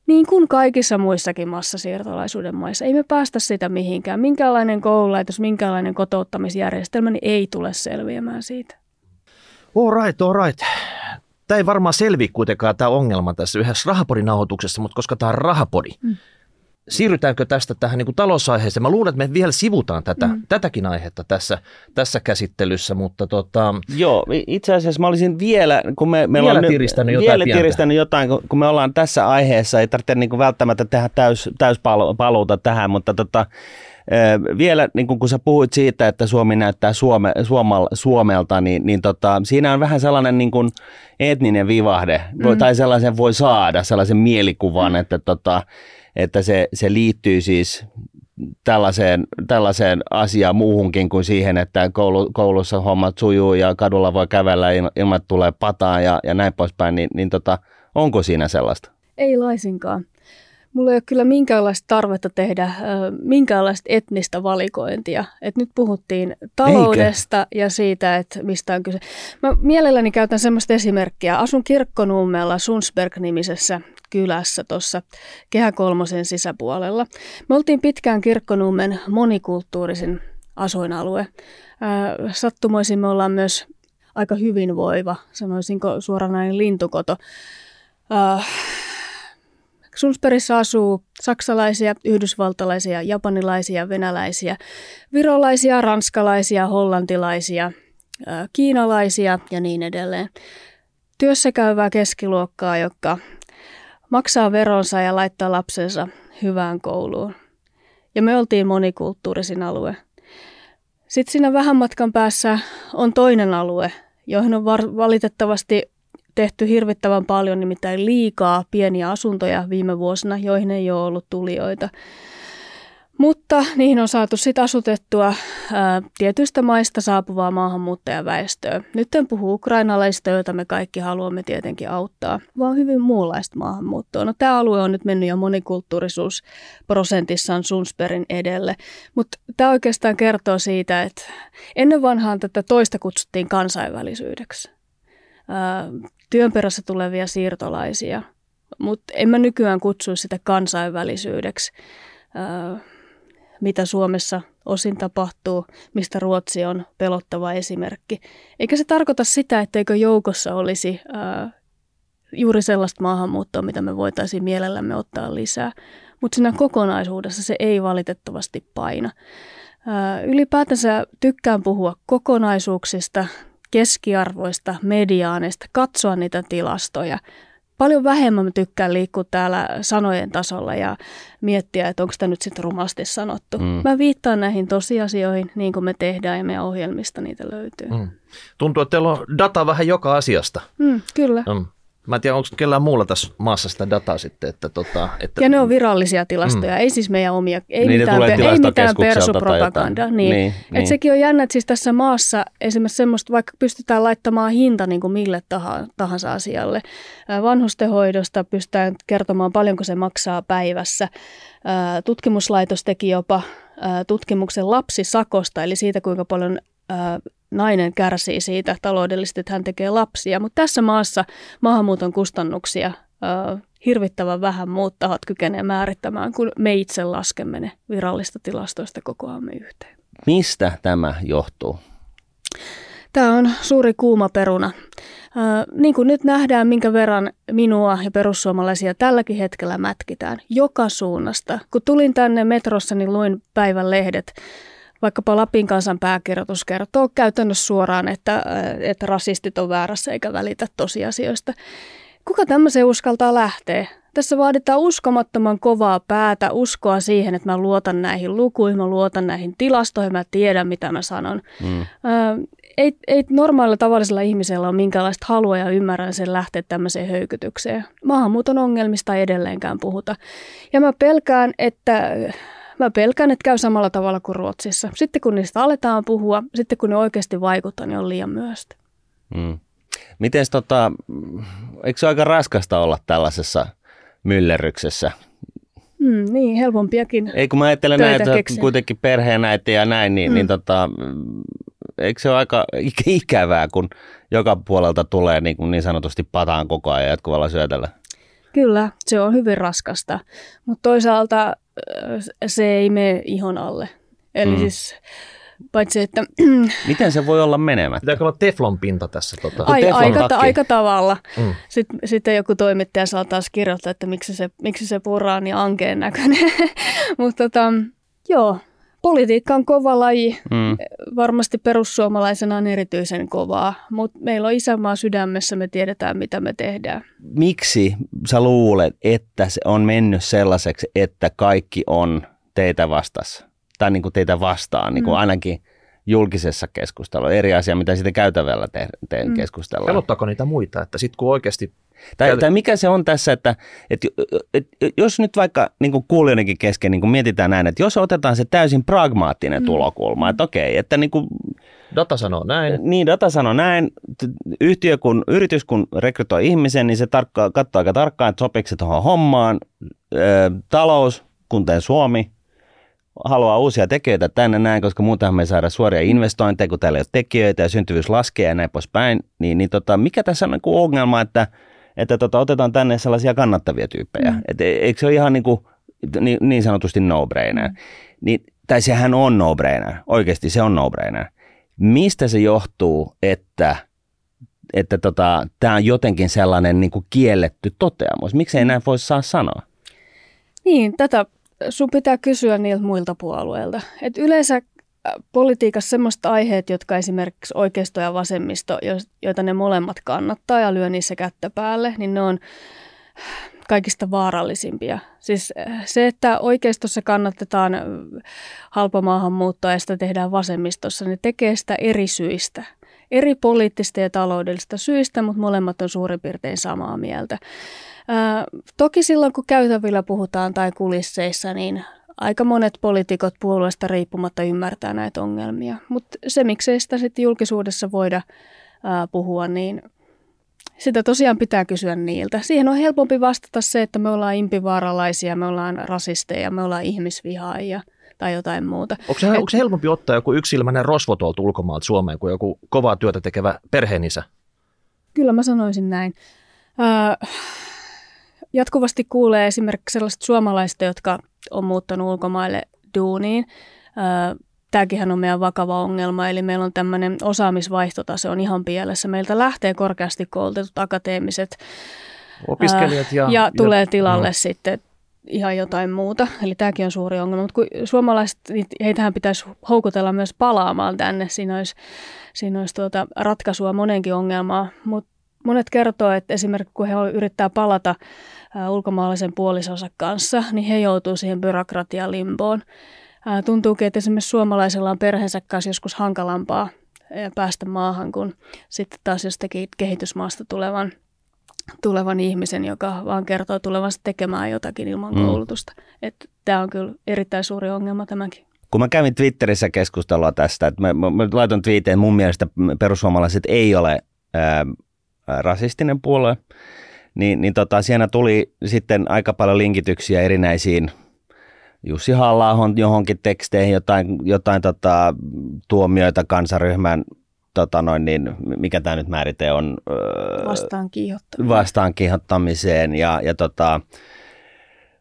Niin kuin kaikissa muissakin massasiirtolaisuuden maissa. Ei me päästä sitä mihinkään. Minkälainen koululaitos, minkälainen kotouttamisjärjestelmä, niin ei tule selviämään siitä. All right, all right. Tämä ei varmaan selvi kuitenkaan tämä ongelma tässä yhdessä rahapodin mutta koska tämä on rahapodi, mm siirrytäänkö tästä tähän niin kuin talousaiheeseen? Mä luulen, että me vielä sivutaan tätä, mm. tätäkin aihetta tässä, tässä käsittelyssä, mutta tota... Joo, itse asiassa mä olisin vielä, kun me, me vielä tiristänyt jotain Vielä tiristänyt jotain, kun me ollaan tässä aiheessa, ei tarvitse niin kuin välttämättä tehdä täys, täyspaluuta tähän, mutta tota, vielä niin kun sä puhuit siitä, että Suomi näyttää Suome, Suomal, Suomelta, niin, niin tota, siinä on vähän sellainen niin kuin etninen vivahde, mm. tai sellaisen voi saada, sellaisen mielikuvan, että tota, että se, se liittyy siis tällaiseen, tällaiseen asiaan muuhunkin kuin siihen, että koulu, koulussa hommat sujuu ja kadulla voi kävellä ilman, että tulee pataan ja, ja näin poispäin, niin, niin tota, onko siinä sellaista? Ei laisinkaan. Mulla ei ole kyllä minkäänlaista tarvetta tehdä äh, minkäänlaista etnistä valikointia. Et nyt puhuttiin taloudesta Eikä. ja siitä, että mistä on kyse. Mä mielelläni käytän semmoista esimerkkiä. Asun Kirkkonummella Sunsberg-nimisessä kylässä tuossa Kehä Kolmosen sisäpuolella. Me oltiin pitkään Kirkkonummen monikulttuurisin asuinalue. Sattumoisin me ollaan myös aika hyvinvoiva, sanoisinko suoranainen lintukoto. Sunsperissa asuu saksalaisia, yhdysvaltalaisia, japanilaisia, venäläisiä, virolaisia, ranskalaisia, hollantilaisia, kiinalaisia ja niin edelleen. Työssä käyvää keskiluokkaa, joka maksaa veronsa ja laittaa lapsensa hyvään kouluun. Ja me oltiin monikulttuurisin alue. Sitten siinä vähän matkan päässä on toinen alue, johon on valitettavasti tehty hirvittävän paljon, nimittäin liikaa pieniä asuntoja viime vuosina, joihin ei ole ollut tulijoita. Mutta niihin on saatu sitten asutettua ää, tietyistä maista saapuvaa maahanmuuttajaväestöä. Nyt en puhu ukrainalaista, joita me kaikki haluamme tietenkin auttaa, vaan hyvin muunlaista maahanmuuttoa. No, tämä alue on nyt mennyt jo monikulttuurisuusprosentissaan Sunsperin edelle, mutta tämä oikeastaan kertoo siitä, että ennen vanhaan tätä toista kutsuttiin kansainvälisyydeksi. Työn perässä tulevia siirtolaisia, mutta en mä nykyään kutsu sitä kansainvälisyydeksi. Mitä Suomessa osin tapahtuu, mistä Ruotsi on pelottava esimerkki. Eikä se tarkoita sitä, etteikö joukossa olisi juuri sellaista maahanmuuttoa, mitä me voitaisiin mielellämme ottaa lisää. Mutta siinä kokonaisuudessa se ei valitettavasti paina. Ää, ylipäätänsä tykkään puhua kokonaisuuksista, keskiarvoista, mediaaneista, katsoa niitä tilastoja, paljon vähemmän mä tykkään liikkua täällä sanojen tasolla ja miettiä, että onko tämä nyt sitten rumasti sanottu. Mm. Mä viittaan näihin tosiasioihin, niin kuin me tehdään ja meidän ohjelmista niitä löytyy. Mm. Tuntuu, että teillä on data vähän joka asiasta. Mm, kyllä. Mm. Mä en tiedä, onko kellään muulla tässä maassa sitä dataa sitten. Että tota, että... Ja ne on virallisia tilastoja, mm. ei siis meidän omia, ei niin mitään, ei mitään persupropagandaa. Niin. Niin, niin. Et sekin on jännä, että siis tässä maassa esimerkiksi semmoista, vaikka pystytään laittamaan hinta niin kuin mille tahansa asialle. Vanhustenhoidosta pystytään kertomaan paljonko se maksaa päivässä. Tutkimuslaitos teki jopa tutkimuksen lapsisakosta, eli siitä kuinka paljon nainen kärsii siitä taloudellisesti, että hän tekee lapsia. Mutta tässä maassa maahanmuuton kustannuksia äh, hirvittävän vähän muut tahot kykenee määrittämään, kun me itse laskemme ne virallista tilastoista kokoamme yhteen. Mistä tämä johtuu? Tämä on suuri kuuma peruna. Äh, niin kuin nyt nähdään, minkä verran minua ja perussuomalaisia tälläkin hetkellä mätkitään joka suunnasta. Kun tulin tänne metrossa, niin luin päivän lehdet Vaikkapa Lapin kansan pääkirjoitus kertoo käytännössä suoraan, että, että rasistit on väärässä eikä välitä tosiasioista. Kuka tämmöiseen uskaltaa lähteä? Tässä vaaditaan uskomattoman kovaa päätä, uskoa siihen, että mä luotan näihin lukuihin, mä luotan näihin tilastoihin, mä tiedän mitä mä sanon. Mm. Ö, ei, ei normaalilla tavallisella ihmisellä ole minkäänlaista halua ja ymmärrän sen lähteä tämmöiseen höykytykseen. Maahanmuuton ongelmista ei edelleenkään puhuta. Ja mä pelkään, että Mä pelkään, että käy samalla tavalla kuin Ruotsissa. Sitten kun niistä aletaan puhua, sitten kun ne oikeasti vaikuttaa, niin on liian myöstä. Mm. Miten tota, eikö se ole aika raskasta olla tällaisessa myllerryksessä? Mm, niin, helpompiakin Ei kun mä ajattelen näin, että kuitenkin perheen näitä ja näin, niin, niin mm. niin tota, eikö se ole aika ikävää, kun joka puolelta tulee niin, niin sanotusti pataan koko ajan jatkuvalla syötellä? Kyllä, se on hyvin raskasta, mutta toisaalta se ei mene ihon alle. Eli mm. siis paitsi että... Miten se voi olla menemättä? Pitääkö olla teflon pinta tässä? Tota? Ai, teflon aika, ta- aika tavalla. Mm. Sitten, sitten joku toimittaja saa taas kirjoittaa, että miksi se, miksi se purra on niin ankeen näköinen. Mutta tota, joo, Politiikka on kova laji, mm. varmasti perussuomalaisena on erityisen kovaa, mutta meillä on isänmaa sydämessä, me tiedetään mitä me tehdään. Miksi sä luulet, että se on mennyt sellaiseksi, että kaikki on teitä vastassa? Tai niin kuin teitä vastaan, niin kuin mm. ainakin julkisessa keskustelussa. Eri asia, mitä sitten käytävällä te- te- mm. keskustellaan. Pelottaako niitä muita, että sitten kun oikeasti tai, tai mikä se on tässä, että, että, että jos nyt vaikka niin kuin kuulijoidenkin kesken niin kuin mietitään näin, että jos otetaan se täysin pragmaattinen mm. tulokulma, että okei, että niin kuin, Data sanoo näin. Niin, data sanoo näin. Yhtiö kun, yritys kun rekrytoi ihmisen, niin se tarkka, katsoo aika tarkkaan, että sopiiko se tuohon hommaan. Ö, talous, kuten Suomi, haluaa uusia tekijöitä tänne näin, koska muutenhan me ei saada suoria investointeja, kun täällä ei ole tekijöitä ja syntyvyys laskee ja näin poispäin. Niin, niin tota, mikä tässä on niin ongelma, että – että tota, otetaan tänne sellaisia kannattavia tyyppejä. Mm. Et, e, eikö se ole ihan niin, kuin, niin, niin sanotusti no-brainer? Mm. Niin, tai sehän on no-brainer, oikeasti se on no-brainer. Mistä se johtuu, että että tota, tämä on jotenkin sellainen niin kuin kielletty toteamus? Miksi ei näin voisi saa sanoa? Niin, tätä sun pitää kysyä niiltä muilta puolueilta. Et yleensä politiikassa semmoista aiheet, jotka esimerkiksi oikeisto ja vasemmisto, joita ne molemmat kannattaa ja lyö niissä kättä päälle, niin ne on kaikista vaarallisimpia. Siis se, että oikeistossa kannatetaan halpamaahanmuuttoa ja sitä tehdään vasemmistossa, ne tekee sitä eri syistä. Eri poliittista ja taloudellista syistä, mutta molemmat on suurin piirtein samaa mieltä. Toki silloin, kun käytävillä puhutaan tai kulisseissa, niin aika monet poliitikot puolueesta riippumatta ymmärtää näitä ongelmia. Mutta se, miksei sitä sitten julkisuudessa voida ää, puhua, niin sitä tosiaan pitää kysyä niiltä. Siihen on helpompi vastata se, että me ollaan impivaaralaisia, me ollaan rasisteja, me ollaan ihmisvihaajia tai jotain muuta. Onko se, Et, onko se helpompi ottaa joku yksilmäinen rosvo tuolta ulkomaalta Suomeen kuin joku kovaa työtä tekevä perheenisä? Kyllä mä sanoisin näin. Äh, jatkuvasti kuulee esimerkiksi sellaista suomalaista, jotka on muuttanut ulkomaille duuniin. Tämäkin on meidän vakava ongelma, eli meillä on tämmöinen osaamisvaihtotase on ihan pielessä. Meiltä lähtee korkeasti koulutetut akateemiset opiskelijat ja, ja tulee tilalle no. sitten ihan jotain muuta. Eli tämäkin on suuri ongelma. Mutta kun suomalaiset, niin heitähän pitäisi houkutella myös palaamaan tänne. Siinä olisi, siinä olisi tuota ratkaisua monenkin ongelmaa. Mutta monet kertoo, että esimerkiksi kun he yrittää palata ulkomaalaisen puolisonsa kanssa, niin he joutuu siihen byrokratian limboon. Tuntuukin, että esimerkiksi suomalaisella on perheensä kanssa joskus hankalampaa päästä maahan kuin sitten taas jostakin kehitysmaasta tulevan, tulevan ihmisen, joka vaan kertoo tulevansa tekemään jotakin ilman mm. koulutusta. Tämä on kyllä erittäin suuri ongelma tämäkin. Kun mä kävin Twitterissä keskustelua tästä, että mä, mä, mä laitan twiiteen, mun mielestä perussuomalaiset ei ole ää, rasistinen puolue, niin, niin tota, siinä tuli sitten aika paljon linkityksiä erinäisiin Jussi halla johonkin teksteihin, jotain, jotain tota, tuomioita kansaryhmän tota noin, niin, mikä tämä nyt määrite on? Vastaan kiihottamiseen. Vastaan kiihottamiseen ja, ja tota,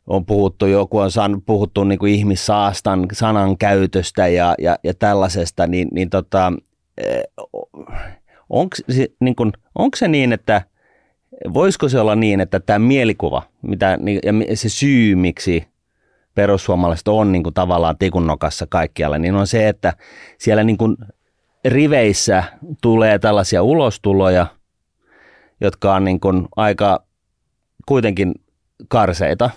on puhuttu, joku on san, puhuttu niin kuin ihmissaastan sanan käytöstä ja, ja, ja tällaisesta, niin, niin tota, onko se, niin onko se niin, että voisiko se olla niin, että tämä mielikuva mitä, ja se syy, miksi perussuomalaiset on niin kuin tavallaan tikunnokassa kaikkialle, niin on se, että siellä niin kuin riveissä tulee tällaisia ulostuloja, jotka on niin kuin aika kuitenkin karseita.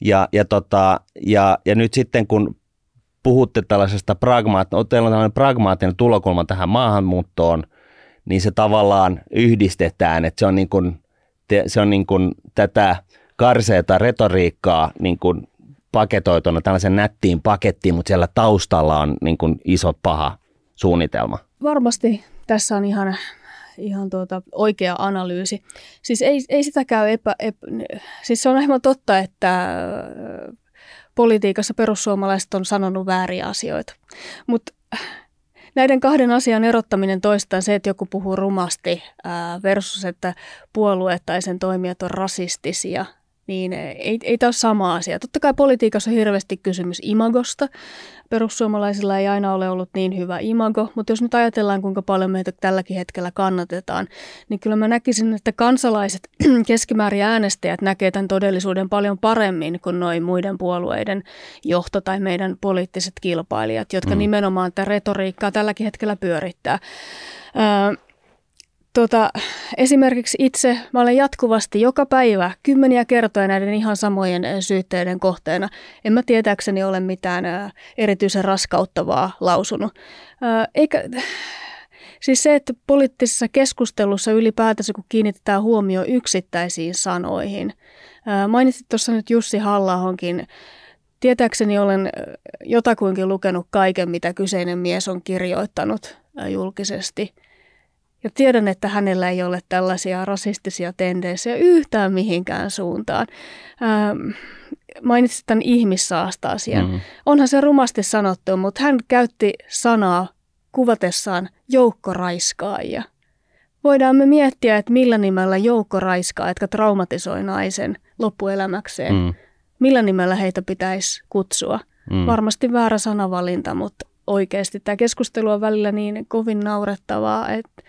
Ja, ja, tota, ja, ja nyt sitten kun puhutte tällaisesta pragmaat, teillä on tällainen pragmaattinen tulokulma tähän maahanmuuttoon, niin se tavallaan yhdistetään, että se on, niin kuin, se on niin kuin tätä karseeta retoriikkaa niin kuin paketoituna tällaisen nättiin pakettiin, mutta siellä taustalla on niin kuin iso paha suunnitelma. Varmasti tässä on ihan, ihan tuota oikea analyysi. Siis ei, ei sitä käy epä, epä, siis se on aivan totta, että politiikassa perussuomalaiset on sanonut vääriä asioita. Mutta näiden kahden asian erottaminen toistaan, se, että joku puhuu rumasti versus, että puolue tai sen toimijat on rasistisia, niin ei, ei tämä ole sama asia. Totta kai politiikassa on hirveästi kysymys imagosta. Perussuomalaisilla ei aina ole ollut niin hyvä imago, mutta jos nyt ajatellaan, kuinka paljon meitä tälläkin hetkellä kannatetaan, niin kyllä mä näkisin, että kansalaiset, keskimäärin äänestäjät näkee tämän todellisuuden paljon paremmin kuin noin muiden puolueiden johto tai meidän poliittiset kilpailijat, jotka mm. nimenomaan tätä retoriikkaa tälläkin hetkellä pyörittää. Öö, Tota, esimerkiksi itse mä olen jatkuvasti joka päivä kymmeniä kertoja näiden ihan samojen syytteiden kohteena. En mä tietääkseni ole mitään erityisen raskauttavaa lausunut. Eikä, siis se, että poliittisessa keskustelussa ylipäätänsä kun kiinnitetään huomio yksittäisiin sanoihin. Mainitsit tuossa nyt Jussi Hallahonkin. Tietääkseni olen jotakuinkin lukenut kaiken, mitä kyseinen mies on kirjoittanut julkisesti – ja tiedän, että hänellä ei ole tällaisia rasistisia tendenssejä yhtään mihinkään suuntaan. Ähm, mainitsit tämän ihmissaasta-asian. Mm-hmm. Onhan se rumasti sanottu, mutta hän käytti sanaa kuvatessaan joukkoraiskaajia. Voidaan me miettiä, että millä nimellä joukkoraiskaa, jotka traumatisoi naisen loppuelämäkseen, mm. millä nimellä heitä pitäisi kutsua. Mm. Varmasti väärä sanavalinta, mutta oikeasti tämä keskustelu on välillä niin kovin naurettavaa, että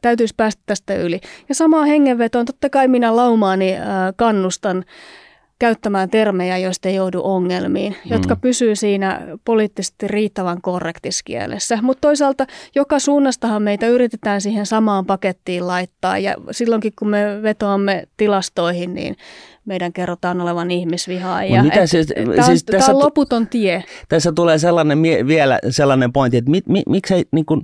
täytyisi päästä tästä yli. Ja samaa hengenvetoon, totta kai minä laumaani äh, kannustan käyttämään termejä, joista ei joudu ongelmiin, mm. jotka pysyy siinä poliittisesti riittävän korrektiskielessä. Mutta toisaalta joka suunnastahan meitä yritetään siihen samaan pakettiin laittaa ja silloinkin kun me vetoamme tilastoihin, niin meidän kerrotaan olevan ihmisvihaa. Ja mitä et, siis, tämä, siis tämä tässä on loputon tie. Tässä tulee sellainen vielä sellainen pointti, että mi, mi, miksei niin kuin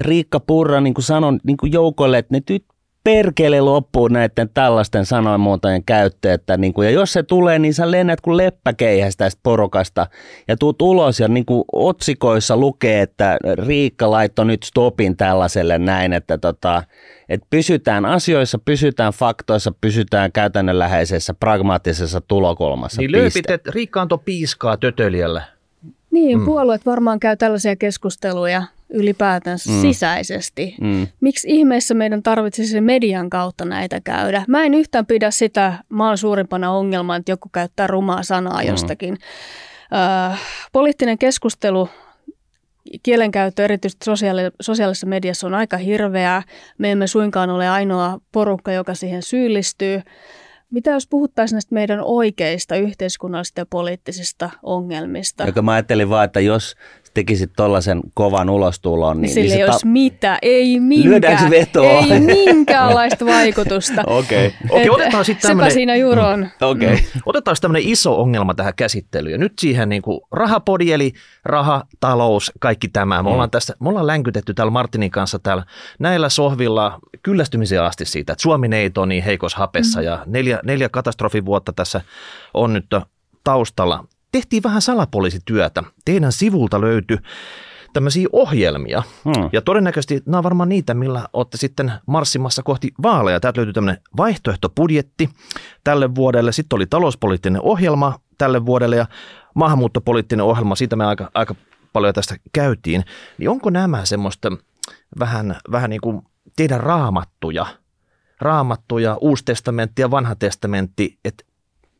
Riikka Purra niin kuin sanon niin kuin joukolle, että ne tyt, perkele loppuu näiden tällaisten sanoinmuotojen käyttö, että niin kuin, ja jos se tulee, niin sä lennät kuin leppäkeihästä tästä porokasta ja tuut ulos ja niin kuin otsikoissa lukee, että Riikka laittoi nyt stopin tällaiselle näin, että tota, että pysytään asioissa, pysytään faktoissa, pysytään käytännönläheisessä, pragmaattisessa tulokulmassa. Niin lööpit, että Riikka antoi piiskaa tötölijälle. Niin, mm. puolueet varmaan käy tällaisia keskusteluja ylipäätänsä mm. sisäisesti. Mm. Miksi ihmeessä meidän tarvitsisi median kautta näitä käydä? Mä en yhtään pidä sitä maan suurimpana ongelmana, että joku käyttää rumaa sanaa mm. jostakin. Ö, poliittinen keskustelu kielenkäyttö erityisesti sosiaali- sosiaalisessa mediassa on aika hirveää. Me emme suinkaan ole ainoa porukka, joka siihen syyllistyy. Mitä jos puhuttaisiin näistä meidän oikeista yhteiskunnallisista ja poliittisista ongelmista? Joka mä ajattelin vaan, että jos tekisit tuollaisen kovan ulostulon. Niin, Sillä niin ei olisi ta- mitä, ei minkään, vetoa? ei minkäänlaista vaikutusta. Okei. Okay. Okay, otetaan sitten tämmöinen, siinä juuri on. Mm, okay. Otetaan tämmöinen iso ongelma tähän käsittelyyn. Ja nyt siihen niin kuin rahapodi, eli raha, talous, kaikki tämä. Me, mm. ollaan tässä, me ollaan länkytetty täällä Martinin kanssa täällä näillä sohvilla kyllästymisen asti siitä, että Suomi neito niin heikos hapessa mm. ja neljä, neljä katastrofivuotta tässä on nyt taustalla tehtiin vähän salapoliisityötä. Teidän sivulta löytyi tämmöisiä ohjelmia. Hmm. Ja todennäköisesti nämä on varmaan niitä, millä olette sitten marssimassa kohti vaaleja. Täältä löytyy tämmöinen vaihtoehtobudjetti tälle vuodelle. Sitten oli talouspoliittinen ohjelma tälle vuodelle ja maahanmuuttopoliittinen ohjelma. Siitä me aika, aika paljon tästä käytiin. Niin onko nämä semmoista vähän, vähän niin kuin teidän raamattuja, raamattuja, uusi testamentti ja vanha testamentti, että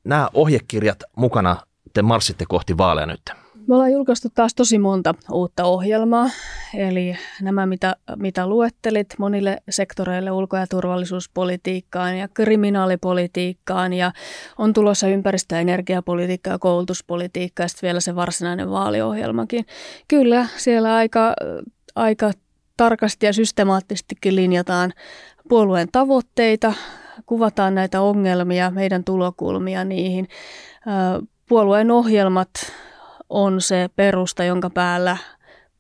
nämä ohjekirjat mukana te marssitte kohti vaaleja nyt? Me ollaan julkaistu taas tosi monta uutta ohjelmaa, eli nämä mitä, mitä luettelit monille sektoreille ulko- ja turvallisuuspolitiikkaan ja kriminaalipolitiikkaan ja on tulossa ympäristö- ja energiapolitiikkaa ja koulutuspolitiikkaa ja sitten vielä se varsinainen vaaliohjelmakin. Kyllä, siellä aika, aika tarkasti ja systemaattisestikin linjataan puolueen tavoitteita, kuvataan näitä ongelmia, meidän tulokulmia niihin puolueen ohjelmat on se perusta, jonka päällä,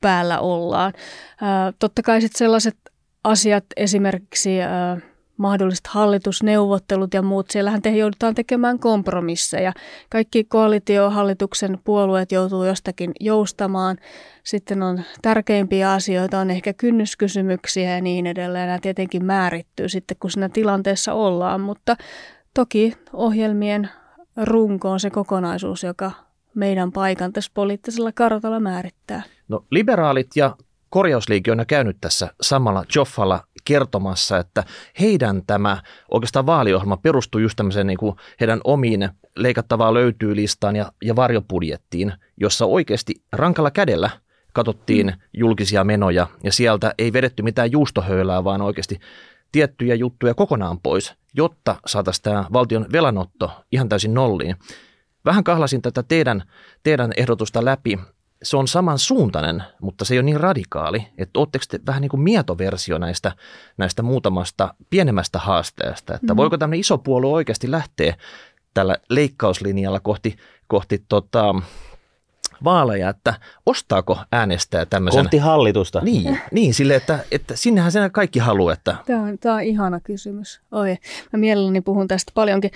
päällä ollaan. Ää, totta kai sitten sellaiset asiat, esimerkiksi ää, mahdolliset hallitusneuvottelut ja muut, siellähän te joudutaan tekemään kompromisseja. Kaikki koalitiohallituksen puolueet joutuu jostakin joustamaan. Sitten on tärkeimpiä asioita, on ehkä kynnyskysymyksiä ja niin edelleen. Nämä tietenkin määrittyy sitten, kun siinä tilanteessa ollaan, mutta toki ohjelmien runko on se kokonaisuus, joka meidän paikan tässä poliittisella kartalla määrittää. No liberaalit ja korjausliike on käynyt tässä samalla Joffalla kertomassa, että heidän tämä oikeastaan vaaliohjelma perustuu just tämmöiseen niin kuin heidän omiin leikattavaa löytyy listaan ja, ja varjobudjettiin, jossa oikeasti rankalla kädellä katsottiin mm. julkisia menoja ja sieltä ei vedetty mitään juustohöylää, vaan oikeasti tiettyjä juttuja kokonaan pois, jotta saataisiin tämä valtion velanotto ihan täysin nolliin. Vähän kahlasin tätä teidän, teidän ehdotusta läpi. Se on samansuuntainen, mutta se ei ole niin radikaali, että oletteko te vähän niin kuin mietoversio näistä, näistä muutamasta pienemmästä haasteesta, että mm. voiko tämmöinen iso puolue oikeasti lähteä tällä leikkauslinjalla kohti, kohti tota, vaaleja, että ostaako äänestää tämmöisen... Kohti hallitusta. Niin, niin sille, että, että sinnehän sen kaikki haluaa. Että... Tämä, on, tämä on ihana kysymys. Oi, mä mielelläni puhun tästä paljonkin.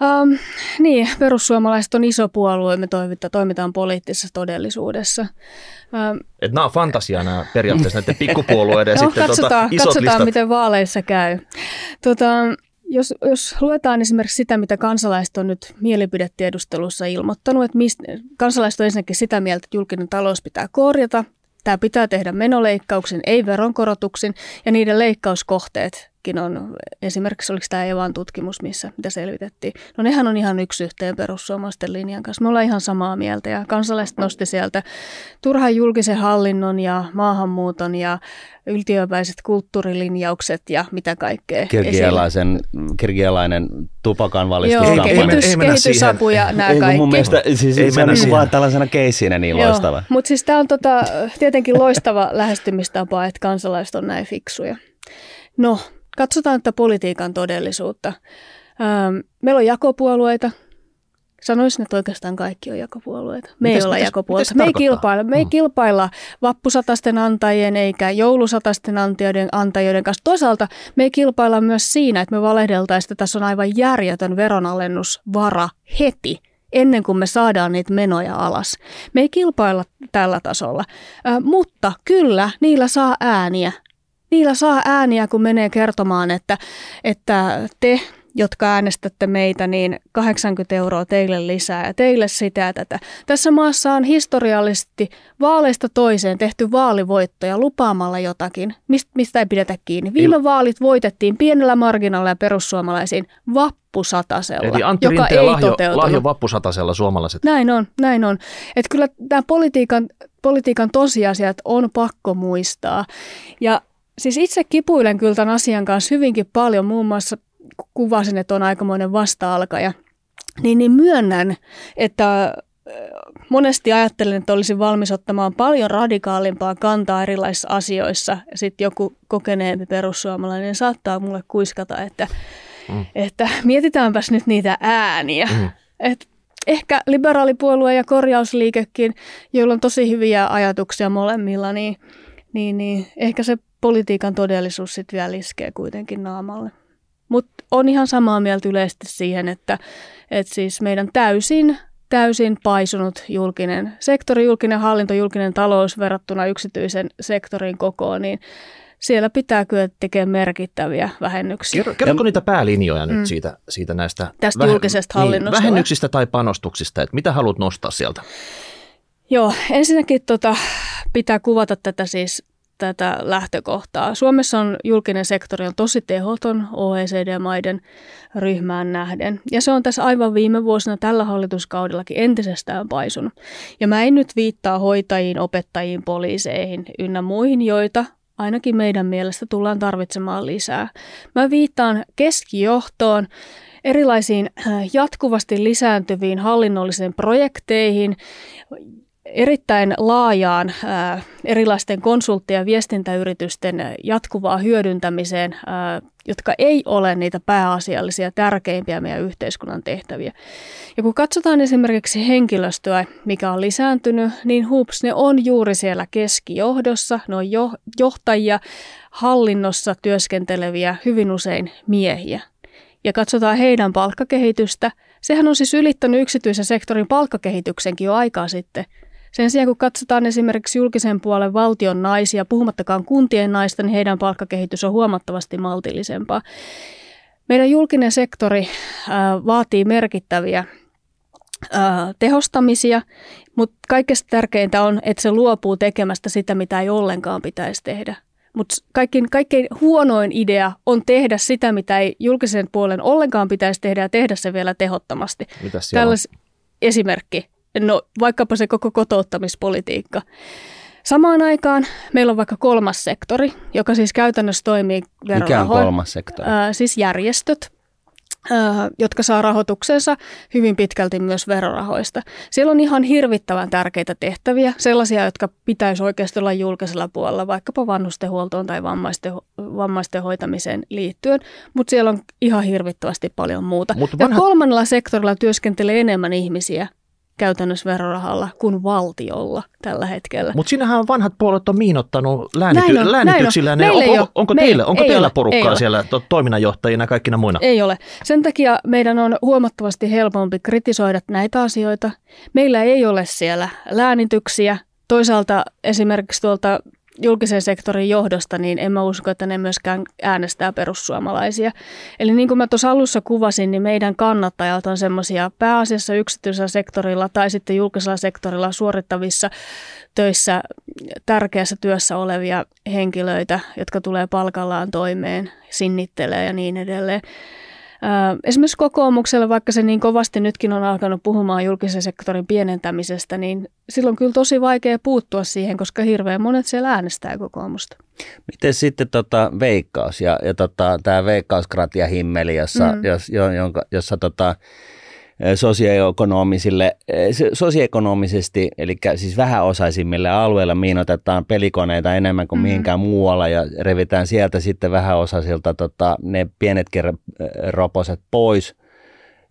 Um, niin, perussuomalaiset on iso puolue, me toimitaan, toimitaan poliittisessa todellisuudessa. Um, Et nämä on fantasiaa nämä periaatteessa näiden pikkupuolueiden no, sitten katsotaan, tota, isot katsotaan listat. miten vaaleissa käy. Tota, jos, jos luetaan esimerkiksi sitä, mitä kansalaiset on nyt mielipidetiedustelussa ilmoittanut, että mistä, kansalaiset on ensinnäkin sitä mieltä, että julkinen talous pitää korjata, tämä pitää tehdä menoleikkauksin, ei veronkorotuksin, ja niiden leikkauskohteet muillekin on, esimerkiksi oliko tämä Evan tutkimus, missä mitä selvitettiin. No nehän on ihan yksi yhteen perussuomalaisten linjan kanssa. Me ollaan ihan samaa mieltä ja kansalaiset nosti sieltä turhan julkisen hallinnon ja maahanmuuton ja yltiöpäiset kulttuurilinjaukset ja mitä kaikkea. Kirgialaisen, kirgialainen tupakan valistuskampanja. Joo, kehitys, ei kehitysapu ja nämä ei, kaikki. Mun mielestä siis ei se on niin vaan tällaisena keissinä niin Joo, loistava. Mutta siis tämä on tota, tietenkin loistava lähestymistapa, että kansalaiset on näin fiksuja. No, katsotaan tätä politiikan todellisuutta. Meillä on jakopuolueita, Sanoisin, että oikeastaan kaikki on jakopuolueita. Me mites, ei olla mites, jakopuolueita. me ei, kilpailla, me ei mm. kilpailla vappusatasten antajien eikä joulusatasten antajien, antajien kanssa. Toisaalta me ei kilpailla myös siinä, että me valehdeltaisiin, että tässä on aivan järjetön veronalennusvara heti ennen kuin me saadaan niitä menoja alas. Me ei kilpailla tällä tasolla, äh, mutta kyllä niillä saa ääniä. Niillä saa ääniä, kun menee kertomaan, että, että te jotka äänestätte meitä, niin 80 euroa teille lisää ja teille sitä ja tätä. Tässä maassa on historiallisesti vaaleista toiseen tehty vaalivoittoja lupaamalla jotakin, mistä ei pidetä kiinni. Viime vaalit voitettiin pienellä marginalla ja perussuomalaisiin vappusatasella, Eli Antti joka ei lahjo, toteutunut. lahjo vappusatasella suomalaiset. Näin on, näin on. Että kyllä tämä politiikan, politiikan tosiasiat on pakko muistaa. Ja siis itse kipuilen kyllä tämän asian kanssa hyvinkin paljon, muun muassa kuvasin, että on aikamoinen vasta-alkaja, niin, niin myönnän, että monesti ajattelen, että olisin valmis ottamaan paljon radikaalimpaa kantaa erilaisissa asioissa. Sitten joku kokeneempi perussuomalainen saattaa mulle kuiskata, että, mm. että mietitäänpäs nyt niitä ääniä. Mm. Et ehkä liberaalipuolue ja korjausliikekin, joilla on tosi hyviä ajatuksia molemmilla, niin, niin, niin ehkä se politiikan todellisuus sitten vielä iskee kuitenkin naamalle. Mutta on ihan samaa mieltä yleisesti siihen, että, että siis meidän täysin, täysin paisunut julkinen sektori, julkinen hallinto, julkinen talous verrattuna yksityisen sektorin kokoon, niin siellä pitää kyllä tekemään merkittäviä vähennyksiä. Kerro, kerrotko niitä päälinjoja nyt mm. siitä, siitä näistä Tästä väh- julkisesta niin, hallinnosta? Niin, vähennyksistä tai panostuksista, että mitä haluat nostaa sieltä? Joo, ensinnäkin tota, pitää kuvata tätä siis tätä lähtökohtaa. Suomessa on julkinen sektori on tosi tehoton OECD-maiden ryhmään nähden. Ja se on tässä aivan viime vuosina tällä hallituskaudellakin entisestään paisunut. Ja mä en nyt viittaa hoitajiin, opettajiin, poliiseihin ynnä muihin, joita ainakin meidän mielestä tullaan tarvitsemaan lisää. Mä viittaan keskijohtoon, erilaisiin äh, jatkuvasti lisääntyviin hallinnollisiin projekteihin, erittäin laajaan ää, erilaisten konsultti- ja viestintäyritysten jatkuvaa hyödyntämiseen, ää, jotka ei ole niitä pääasiallisia, tärkeimpiä meidän yhteiskunnan tehtäviä. Ja kun katsotaan esimerkiksi henkilöstöä, mikä on lisääntynyt, niin hups, ne on juuri siellä keskijohdossa, ne on jo, johtajia, hallinnossa työskenteleviä, hyvin usein miehiä. Ja katsotaan heidän palkkakehitystä, sehän on siis ylittänyt yksityisen sektorin palkkakehityksenkin jo aikaa sitten – sen sijaan kun katsotaan esimerkiksi julkisen puolen valtion naisia, puhumattakaan kuntien naista, niin heidän palkkakehitys on huomattavasti maltillisempaa. Meidän julkinen sektori äh, vaatii merkittäviä äh, tehostamisia, mutta kaikesta tärkeintä on, että se luopuu tekemästä sitä, mitä ei ollenkaan pitäisi tehdä. Mutta kaikkein, kaikkein huonoin idea on tehdä sitä, mitä ei julkisen puolen ollenkaan pitäisi tehdä ja tehdä se vielä tehottomasti. Mitäs Tällais, esimerkki no vaikkapa se koko kotouttamispolitiikka. Samaan aikaan meillä on vaikka kolmas sektori, joka siis käytännössä toimii verorahoin. Mikä on kolmas sektori? Äh, siis järjestöt, äh, jotka saa rahoituksensa hyvin pitkälti myös verorahoista. Siellä on ihan hirvittävän tärkeitä tehtäviä, sellaisia, jotka pitäisi oikeasti olla julkisella puolella, vaikkapa vanhustenhuoltoon tai vammaisten, vammaisten hoitamiseen liittyen, mutta siellä on ihan hirvittävästi paljon muuta. Mut vanha... Ja kolmannella sektorilla työskentelee enemmän ihmisiä käytännössä verorahalla kuin valtiolla tällä hetkellä. Mutta sinähän vanhat puolet on miinottanut läänity- näin on, läänityksillä. Näin on. Onko, onko, onko, teillä, onko teillä ole, porukkaa siellä to, toiminnanjohtajina kaikkina muina? Ei ole. Sen takia meidän on huomattavasti helpompi kritisoida näitä asioita. Meillä ei ole siellä läänityksiä. Toisaalta esimerkiksi tuolta julkisen sektorin johdosta, niin en mä usko, että ne myöskään äänestää perussuomalaisia. Eli niin kuin mä tuossa alussa kuvasin, niin meidän kannattajat on semmoisia pääasiassa yksityisellä sektorilla tai sitten julkisella sektorilla suorittavissa töissä tärkeässä työssä olevia henkilöitä, jotka tulee palkallaan toimeen, sinnittelee ja niin edelleen. Esimerkiksi kokoomuksella, vaikka se niin kovasti nytkin on alkanut puhumaan julkisen sektorin pienentämisestä, niin silloin on kyllä tosi vaikea puuttua siihen, koska hirveän monet siellä äänestää kokoomusta. Miten sitten tota veikkaus ja, ja tota, tämä veikkauskratia himmeli, jossa, mm. jos, jonka, jossa tota, sosioekonomisille, sosioekonomisesti, eli siis vähäosaisimmille alueilla miinotetaan pelikoneita enemmän kuin mm-hmm. mihinkään muualla ja revitään sieltä sitten vähäosaisilta tota, ne pienet roposet pois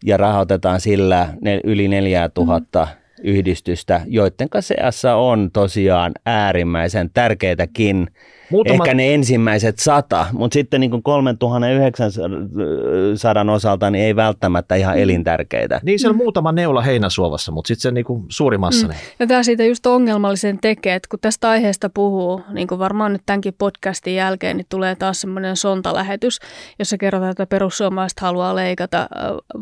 ja rahoitetaan sillä ne yli 4000 mm-hmm. yhdistystä, joiden seassa on tosiaan äärimmäisen tärkeitäkin Muutama... Ehkä ne ensimmäiset sata, mutta sitten niin kuin 3900 osalta niin ei välttämättä ihan mm. elintärkeitä. Niin se on mm. muutama neula heinäsuovassa, mutta sitten se niin kuin suuri massa. Mm. Ja tämä siitä just ongelmallisen tekee, että kun tästä aiheesta puhuu, niin kuin varmaan nyt tämänkin podcastin jälkeen, niin tulee taas semmoinen sontalähetys, jossa kerrotaan, että perussuomalaiset haluaa leikata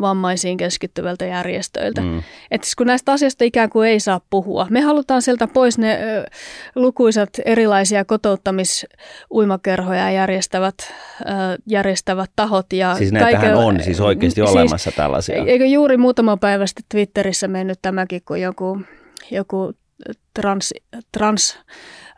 vammaisiin keskittyvältä järjestöiltä. Mm. Että siis kun näistä asioista ikään kuin ei saa puhua. Me halutaan sieltä pois ne ö, lukuisat erilaisia kotouttamis uimakerhoja järjestävät, äh, järjestävät tahot. Ja siis näitähän kaiken, on siis oikeasti siis, olemassa tällaisia. Eikö juuri muutama päivä sitten Twitterissä mennyt tämäkin, kun joku, joku trans, trans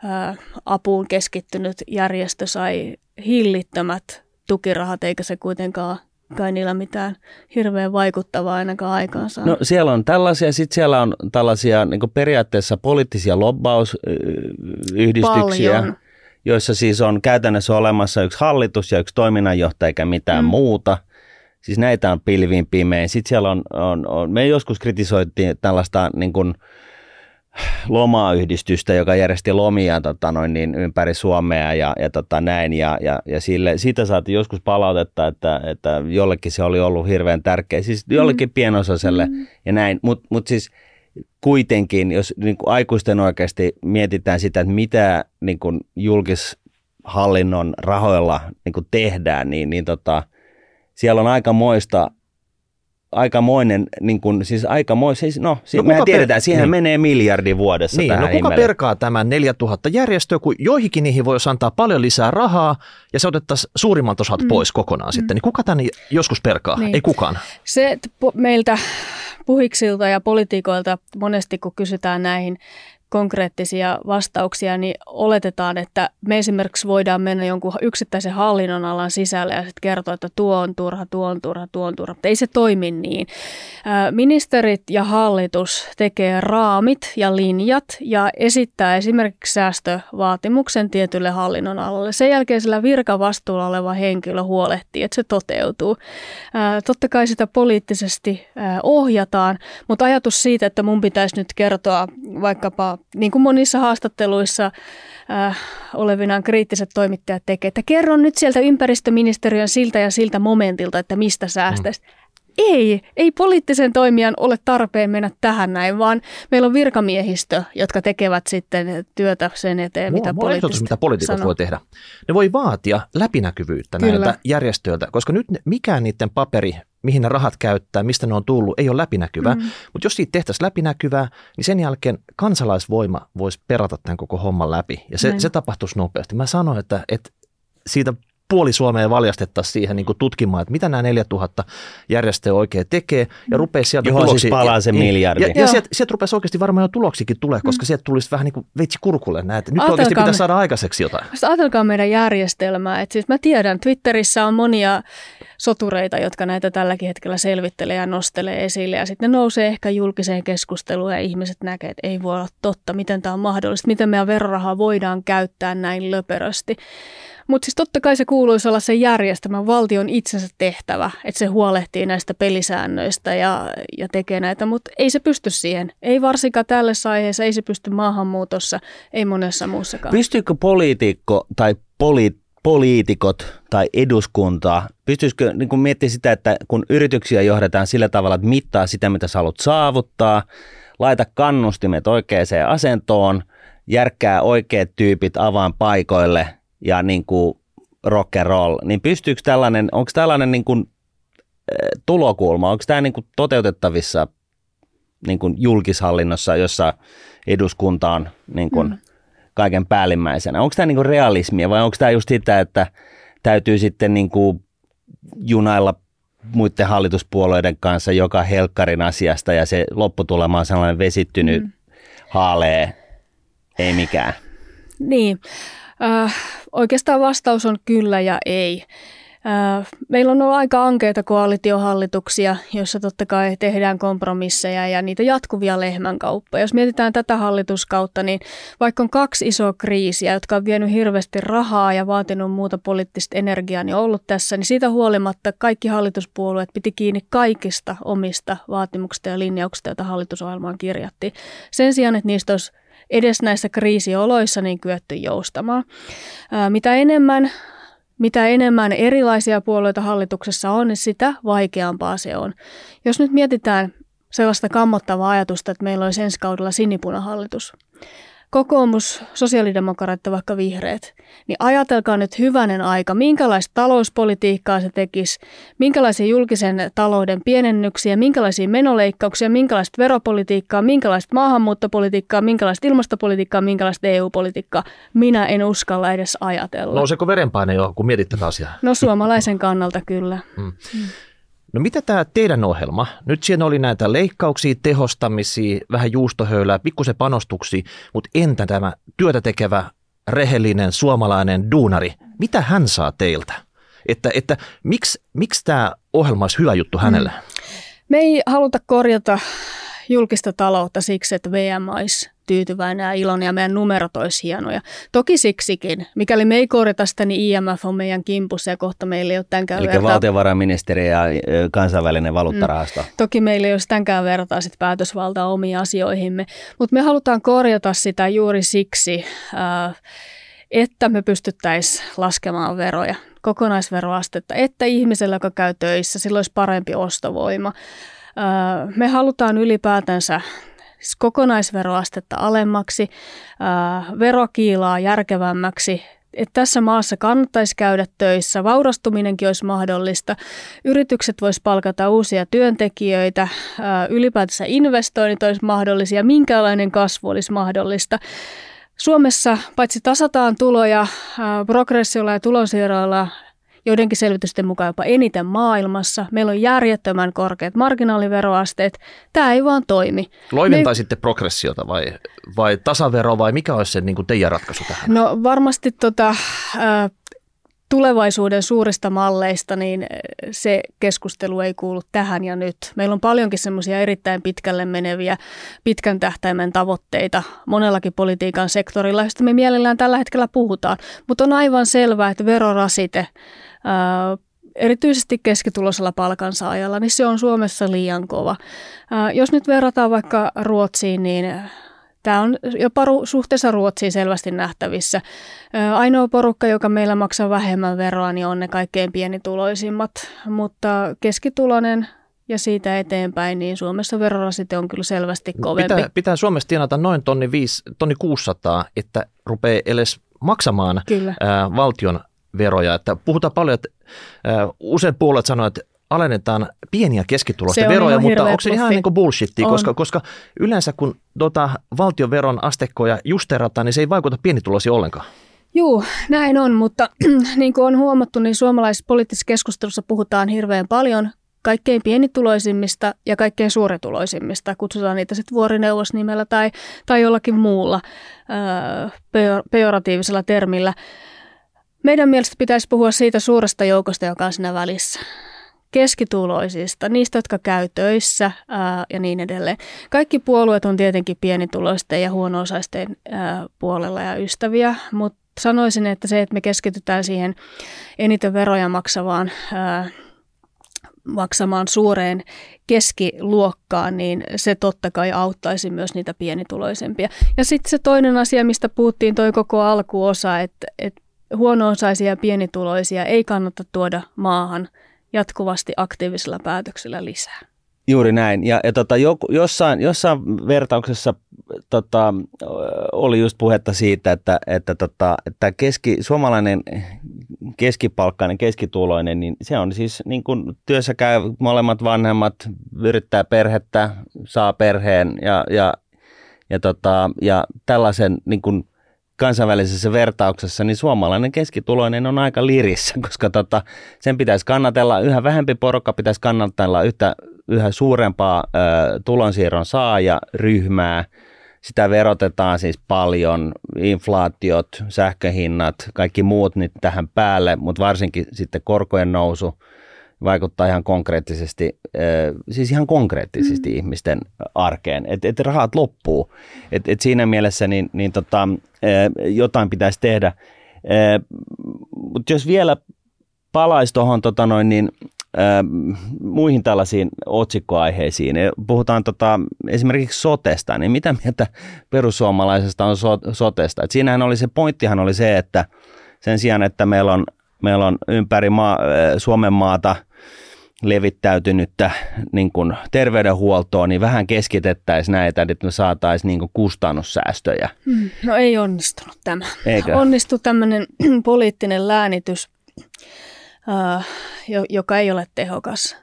äh, apuun keskittynyt järjestö sai hillittömät tukirahat, eikä se kuitenkaan kai niillä mitään hirveän vaikuttavaa ainakaan aikaansa. No siellä on tällaisia, sitten siellä on tällaisia niin periaatteessa poliittisia lobbausyhdistyksiä. Paljon joissa siis on käytännössä olemassa yksi hallitus ja yksi toiminnanjohtaja eikä mitään mm. muuta. Siis näitä on pilviin pimein. Sitten siellä on, on, on me joskus kritisoitiin tällaista niin kuin, lomayhdistystä, joka järjesti lomia tota, noin, niin, ympäri Suomea ja, ja tota, näin. Ja, ja, ja sille, siitä saatiin joskus palautetta, että, että jollekin se oli ollut hirveän tärkeä. Siis jollekin mm. pienosaiselle mm. ja näin. Mutta mut siis kuitenkin, jos niin kuin aikuisten oikeasti mietitään sitä, että mitä niin kuin julkishallinnon rahoilla niin kuin tehdään, niin, niin tota, siellä on aika moista aikamoinen, niin kuin, siis aikamoinen, siis no, no me tiedetään, per... siihen niin. menee miljardi vuodessa niin, tähän no kuka perkaa tämän 4000 järjestöä, kun joihinkin niihin voisi antaa paljon lisää rahaa ja se otettaisiin suurimmalta osalta mm. pois kokonaan mm. sitten, niin kuka tämän joskus perkaa? Niin. Ei kukaan. Se, että meiltä puhiksilta ja politiikoilta monesti, kun kysytään näihin konkreettisia vastauksia, niin oletetaan, että me esimerkiksi voidaan mennä jonkun yksittäisen hallinnon alan sisälle ja sitten kertoa, että tuo on turha, tuo on turha, tuo on turha. Mutta ei se toimi niin. Ministerit ja hallitus tekee raamit ja linjat ja esittää esimerkiksi säästövaatimuksen tietylle hallinnon alalle. Sen jälkeen sillä virkavastuulla oleva henkilö huolehtii, että se toteutuu. Totta kai sitä poliittisesti ohjataan, mutta ajatus siitä, että mun pitäisi nyt kertoa vaikkapa niin kuin monissa haastatteluissa äh, olevinaan kriittiset toimittajat tekee, että kerron nyt sieltä ympäristöministeriön siltä ja siltä momentilta, että mistä säästäisi. Mm. Ei, ei poliittisen toimijan ole tarpeen mennä tähän näin, vaan meillä on virkamiehistö, jotka tekevät sitten työtä sen eteen, mua, mitä poliitikot mitä poliitikot voi tehdä. Ne voi vaatia läpinäkyvyyttä Kyllä. näiltä järjestöiltä, koska nyt mikään niiden paperi mihin ne rahat käyttää, mistä ne on tullut, ei ole läpinäkyvä. Mm. Mutta jos siitä tehtäisiin läpinäkyvää, niin sen jälkeen kansalaisvoima voisi perata tämän koko homman läpi. Ja se, se tapahtuisi nopeasti. Mä sanoin, että, että siitä puoli Suomea valjastettaisiin siihen niin kuin tutkimaan, että mitä nämä 4000 järjestöä oikein tekee, ja rupeaa sieltä Johon tuloksia. siis palaa se miljardi. Ja, ja, ja sieltä, sieltä rupeaa oikeasti varmaan jo tuloksikin tulee, koska mm. sieltä tulisi vähän niin kuin veitsi kurkulle näitä. Nyt Ajatelkaa oikeasti pitää me, saada aikaiseksi jotain. Ajatelkaa meidän järjestelmää. Että siis mä tiedän, Twitterissä on monia sotureita, jotka näitä tälläkin hetkellä selvittelee ja nostelee esille. Ja sitten ne nousee ehkä julkiseen keskusteluun ja ihmiset näkee, että ei voi olla totta, miten tämä on mahdollista, miten meidän verorahaa voidaan käyttää näin löperösti. Mutta siis totta kai se kuuluisi olla se järjestelmän valtion itsensä tehtävä, että se huolehtii näistä pelisäännöistä ja, ja tekee näitä, mutta ei se pysty siihen. Ei varsinkaan tällä aiheessa, ei se pysty maahanmuutossa, ei monessa muussakaan. Pystyykö poliitikko tai poli, poliitikot tai eduskunta, pystyisikö niin miettimään sitä, että kun yrityksiä johdetaan sillä tavalla, että mittaa sitä, mitä sä haluat saavuttaa, laita kannustimet oikeaan asentoon – järkkää oikeat tyypit avaan paikoille ja niin kuin rock and roll, niin pystyykö tällainen, onko tällainen niin kuin, tulokulma, onko tämä niin kuin toteutettavissa niin kuin julkishallinnossa, jossa eduskunta on niin kuin mm. kaiken päällimmäisenä? Onko tämä niin kuin realismia vai onko tämä just sitä, että täytyy sitten niin kuin junailla muiden hallituspuolueiden kanssa joka helkkarin asiasta ja se lopputulema on sellainen vesittynyt mm. haalee, ei mikään. Niin, äh, oikeastaan vastaus on kyllä ja ei. Meillä on ollut aika ankeita koalitiohallituksia, joissa totta kai tehdään kompromisseja ja niitä jatkuvia lehmänkauppoja. Jos mietitään tätä hallituskautta, niin vaikka on kaksi isoa kriisiä, jotka on vienyt hirveästi rahaa ja vaatinut muuta poliittista energiaa, niin ollut tässä, niin siitä huolimatta kaikki hallituspuolueet piti kiinni kaikista omista vaatimuksista ja linjauksista, joita hallitusohjelmaan kirjattiin. Sen sijaan, että niistä olisi edes näissä kriisioloissa niin kyetty joustamaan. Mitä enemmän mitä enemmän erilaisia puolueita hallituksessa on, niin sitä vaikeampaa se on. Jos nyt mietitään sellaista kammottavaa ajatusta, että meillä olisi ensi kaudella sinipunahallitus, kokoomus, sosiaalidemokraatit vaikka vihreät, niin ajatelkaa nyt hyvänen aika, minkälaista talouspolitiikkaa se tekisi, minkälaisia julkisen talouden pienennyksiä, minkälaisia menoleikkauksia, minkälaista veropolitiikkaa, minkälaista maahanmuuttopolitiikkaa, minkälaista ilmastopolitiikkaa, minkälaista EU-politiikkaa. Minä en uskalla edes ajatella. Nouseeko verenpaine jo, kun mietitte tätä asiaa? No suomalaisen kannalta kyllä. Mm. Mm. No mitä tämä teidän ohjelma? Nyt siinä oli näitä leikkauksia, tehostamisia, vähän juustohöylää, pikkusen panostuksia, mutta entä tämä työtä tekevä, rehellinen suomalainen duunari? Mitä hän saa teiltä? Että, että miksi, miksi tämä ohjelma olisi hyvä juttu hänelle? Mm. Me ei haluta korjata julkista taloutta siksi, että VM olisi tyytyväinen ja iloinen ja meidän numerot olisi hienoja. Toki siksikin. Mikäli me ei korjata sitä, niin IMF on meidän kimpussa ja kohta meillä ei ole tämänkään Eli vertaa... valtiovarainministeri ja kansainvälinen valuuttarahasto. Mm. Toki meillä ei ole tämänkään vertaa sit päätösvaltaa omiin asioihimme, mutta me halutaan korjata sitä juuri siksi, että me pystyttäisiin laskemaan veroja kokonaisveroastetta, että ihmisellä, joka käy töissä, sillä olisi parempi ostovoima. Me halutaan ylipäätänsä siis kokonaisveroastetta alemmaksi, verokiilaa järkevämmäksi, että tässä maassa kannattaisi käydä töissä, vaurastuminenkin olisi mahdollista, yritykset vois palkata uusia työntekijöitä, ylipäätänsä investoinnit olisi mahdollisia, minkälainen kasvu olisi mahdollista. Suomessa paitsi tasataan tuloja progressiolla ja tulonsiirroilla joidenkin selvitysten mukaan jopa eniten maailmassa. Meillä on järjettömän korkeat marginaaliveroasteet. Tämä ei vaan toimi. Loiventaisitte Me... progressiota vai, vai tasavero vai mikä olisi se niin kuin teidän ratkaisu tähän? No varmasti tota, äh, tulevaisuuden suurista malleista, niin se keskustelu ei kuulu tähän ja nyt. Meillä on paljonkin semmoisia erittäin pitkälle meneviä, pitkän tähtäimen tavoitteita monellakin politiikan sektorilla, joista me mielellään tällä hetkellä puhutaan. Mutta on aivan selvää, että verorasite erityisesti keskituloisella palkansaajalla, niin se on Suomessa liian kova. Jos nyt verrataan vaikka Ruotsiin, niin Tämä on jopa suhteessa Ruotsiin selvästi nähtävissä. Ainoa porukka, joka meillä maksaa vähemmän veroa, niin on ne kaikkein pienituloisimmat, mutta keskituloinen ja siitä eteenpäin, niin Suomessa verorasite on kyllä selvästi kovempi. Pitää, pitää Suomessa tienata noin tonni, viisi, tonni 600, että rupeaa edes maksamaan Kyllä. Ää, valtion veroja. Että puhutaan paljon, että äh, usein puolet sanoo, että alennetaan pieniä keskitulosten veroja, mutta onko se ihan niin kuin bullshittia, koska, koska yleensä kun tota valtioveron astekkoja justerataan, niin se ei vaikuta pienituloisiin ollenkaan. Joo, näin on, mutta niin kuin on huomattu, niin suomalaisessa poliittisessa keskustelussa puhutaan hirveän paljon kaikkein pienituloisimmista ja kaikkein suurituloisimmista. Kutsutaan niitä sitten vuorineuvosnimellä tai, tai jollakin muulla ö, pejoratiivisella termillä. Meidän mielestä pitäisi puhua siitä suuresta joukosta, joka on siinä välissä. Keskituloisista, niistä, jotka käy töissä ää, ja niin edelleen. Kaikki puolueet on tietenkin pienituloisten ja huono-osaisten ää, puolella ja ystäviä, mutta sanoisin, että se, että me keskitytään siihen eniten veroja maksavaan ää, maksamaan suureen keskiluokkaan, niin se totta kai auttaisi myös niitä pienituloisempia. Ja sitten se toinen asia, mistä puhuttiin toi koko alkuosa, että, että huono-osaisia ja pienituloisia ei kannata tuoda maahan jatkuvasti aktiivisella päätöksellä lisää. Juuri näin. Ja, ja tota, joku, jossain, jossain vertauksessa tota, oli just puhetta siitä, että, että, tota, että keski, suomalainen keskipalkkainen, keskituloinen, niin se on siis niin kuin työssä käy molemmat vanhemmat, yrittää perhettä, saa perheen ja, ja, ja, tota, ja tällaisen niin kuin kansainvälisessä vertauksessa, niin suomalainen keskituloinen on aika lirissä, koska tota, sen pitäisi kannatella, yhä vähempi porukka pitäisi kannatella yhtä, yhä suurempaa ö, tulonsiirron saajaryhmää, sitä verotetaan siis paljon, inflaatiot, sähköhinnat, kaikki muut nyt tähän päälle, mutta varsinkin sitten korkojen nousu vaikuttaa ihan konkreettisesti, siis ihan konkreettisesti mm. ihmisten arkeen, että et rahat loppuu. Et, et siinä mielessä niin, niin tota, jotain pitäisi tehdä. Mutta jos vielä palaisi tuohon tota noin, niin, muihin tällaisiin otsikkoaiheisiin. Puhutaan tota, esimerkiksi sotesta, niin mitä mieltä perussuomalaisesta on so, sotesta? Et siinähän oli se pointtihan oli se, että sen sijaan, että meillä on, meillä on ympäri maa, Suomen maata levittäytynyttä niin kuin terveydenhuoltoa, niin vähän keskitettäisiin näitä, että me saataisiin niin kuin kustannussäästöjä. Hmm, no ei onnistunut tämä. Eikö? Onnistui tämmöinen poliittinen läänitys uh, joka ei ole tehokas.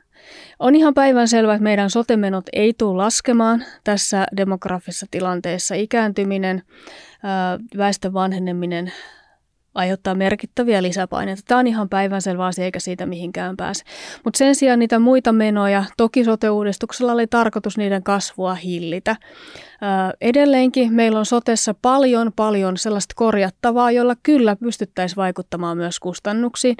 On ihan päivän selvää, että meidän sotemenot ei tule laskemaan tässä demografisessa tilanteessa. Ikääntyminen, väestön vanheneminen aiheuttaa merkittäviä lisäpaineita. Tämä on ihan päivänselvä asia eikä siitä mihinkään pääse. Mutta sen sijaan niitä muita menoja, toki sote-uudistuksella oli tarkoitus niiden kasvua hillitä. Edelleenkin meillä on sotessa paljon paljon sellaista korjattavaa, jolla kyllä pystyttäisiin vaikuttamaan myös kustannuksiin.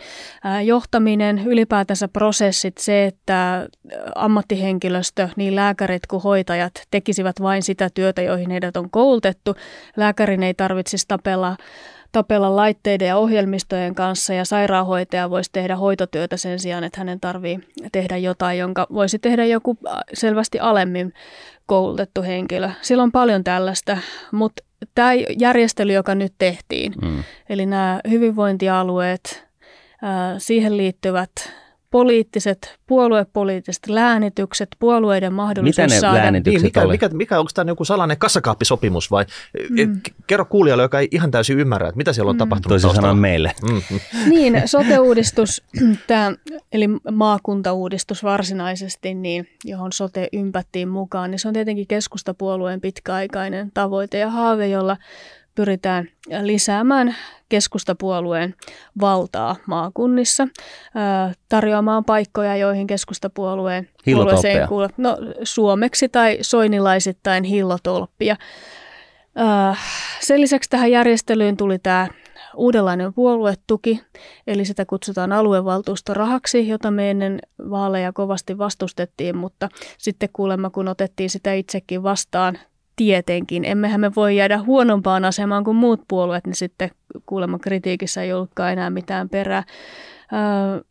Johtaminen, ylipäätänsä prosessit, se, että ammattihenkilöstö, niin lääkärit kuin hoitajat tekisivät vain sitä työtä, joihin heidät on koulutettu. Lääkärin ei tarvitsisi tapella tapella laitteiden ja ohjelmistojen kanssa ja sairaanhoitaja voisi tehdä hoitotyötä sen sijaan, että hänen tarvii tehdä jotain, jonka voisi tehdä joku äh, selvästi alemmin koulutettu henkilö. Sillä on paljon tällaista, mutta tämä järjestely, joka nyt tehtiin, mm. eli nämä hyvinvointialueet, äh, siihen liittyvät poliittiset, puoluepoliittiset läänitykset, puolueiden mahdollisuus Mitä ne saada... läänitykset niin, mikä, oli? mikä, mikä, onko tämä joku salainen kassakaappisopimus vai mm. kerro kuulijalle, joka ei ihan täysin ymmärrä, että mitä siellä on mm. tapahtunut Toisin sanoen meille. Mm. Niin, sote-uudistus, tämä, eli maakuntauudistus varsinaisesti, niin, johon sote ympättiin mukaan, niin se on tietenkin keskustapuolueen pitkäaikainen tavoite ja haave, jolla pyritään lisäämään keskustapuolueen valtaa maakunnissa, tarjoamaan paikkoja, joihin keskustapuolueen puolueeseen kuuluu, no, suomeksi tai soinilaisittain hillotolppia. Sen lisäksi tähän järjestelyyn tuli tämä uudenlainen puoluetuki, eli sitä kutsutaan aluevaltuustorahaksi, jota me ennen vaaleja kovasti vastustettiin, mutta sitten kuulemma kun otettiin sitä itsekin vastaan tietenkin. Emmehän me voi jäädä huonompaan asemaan kuin muut puolueet, niin sitten kuulemma kritiikissä ei ollutkaan enää mitään perää. Ö,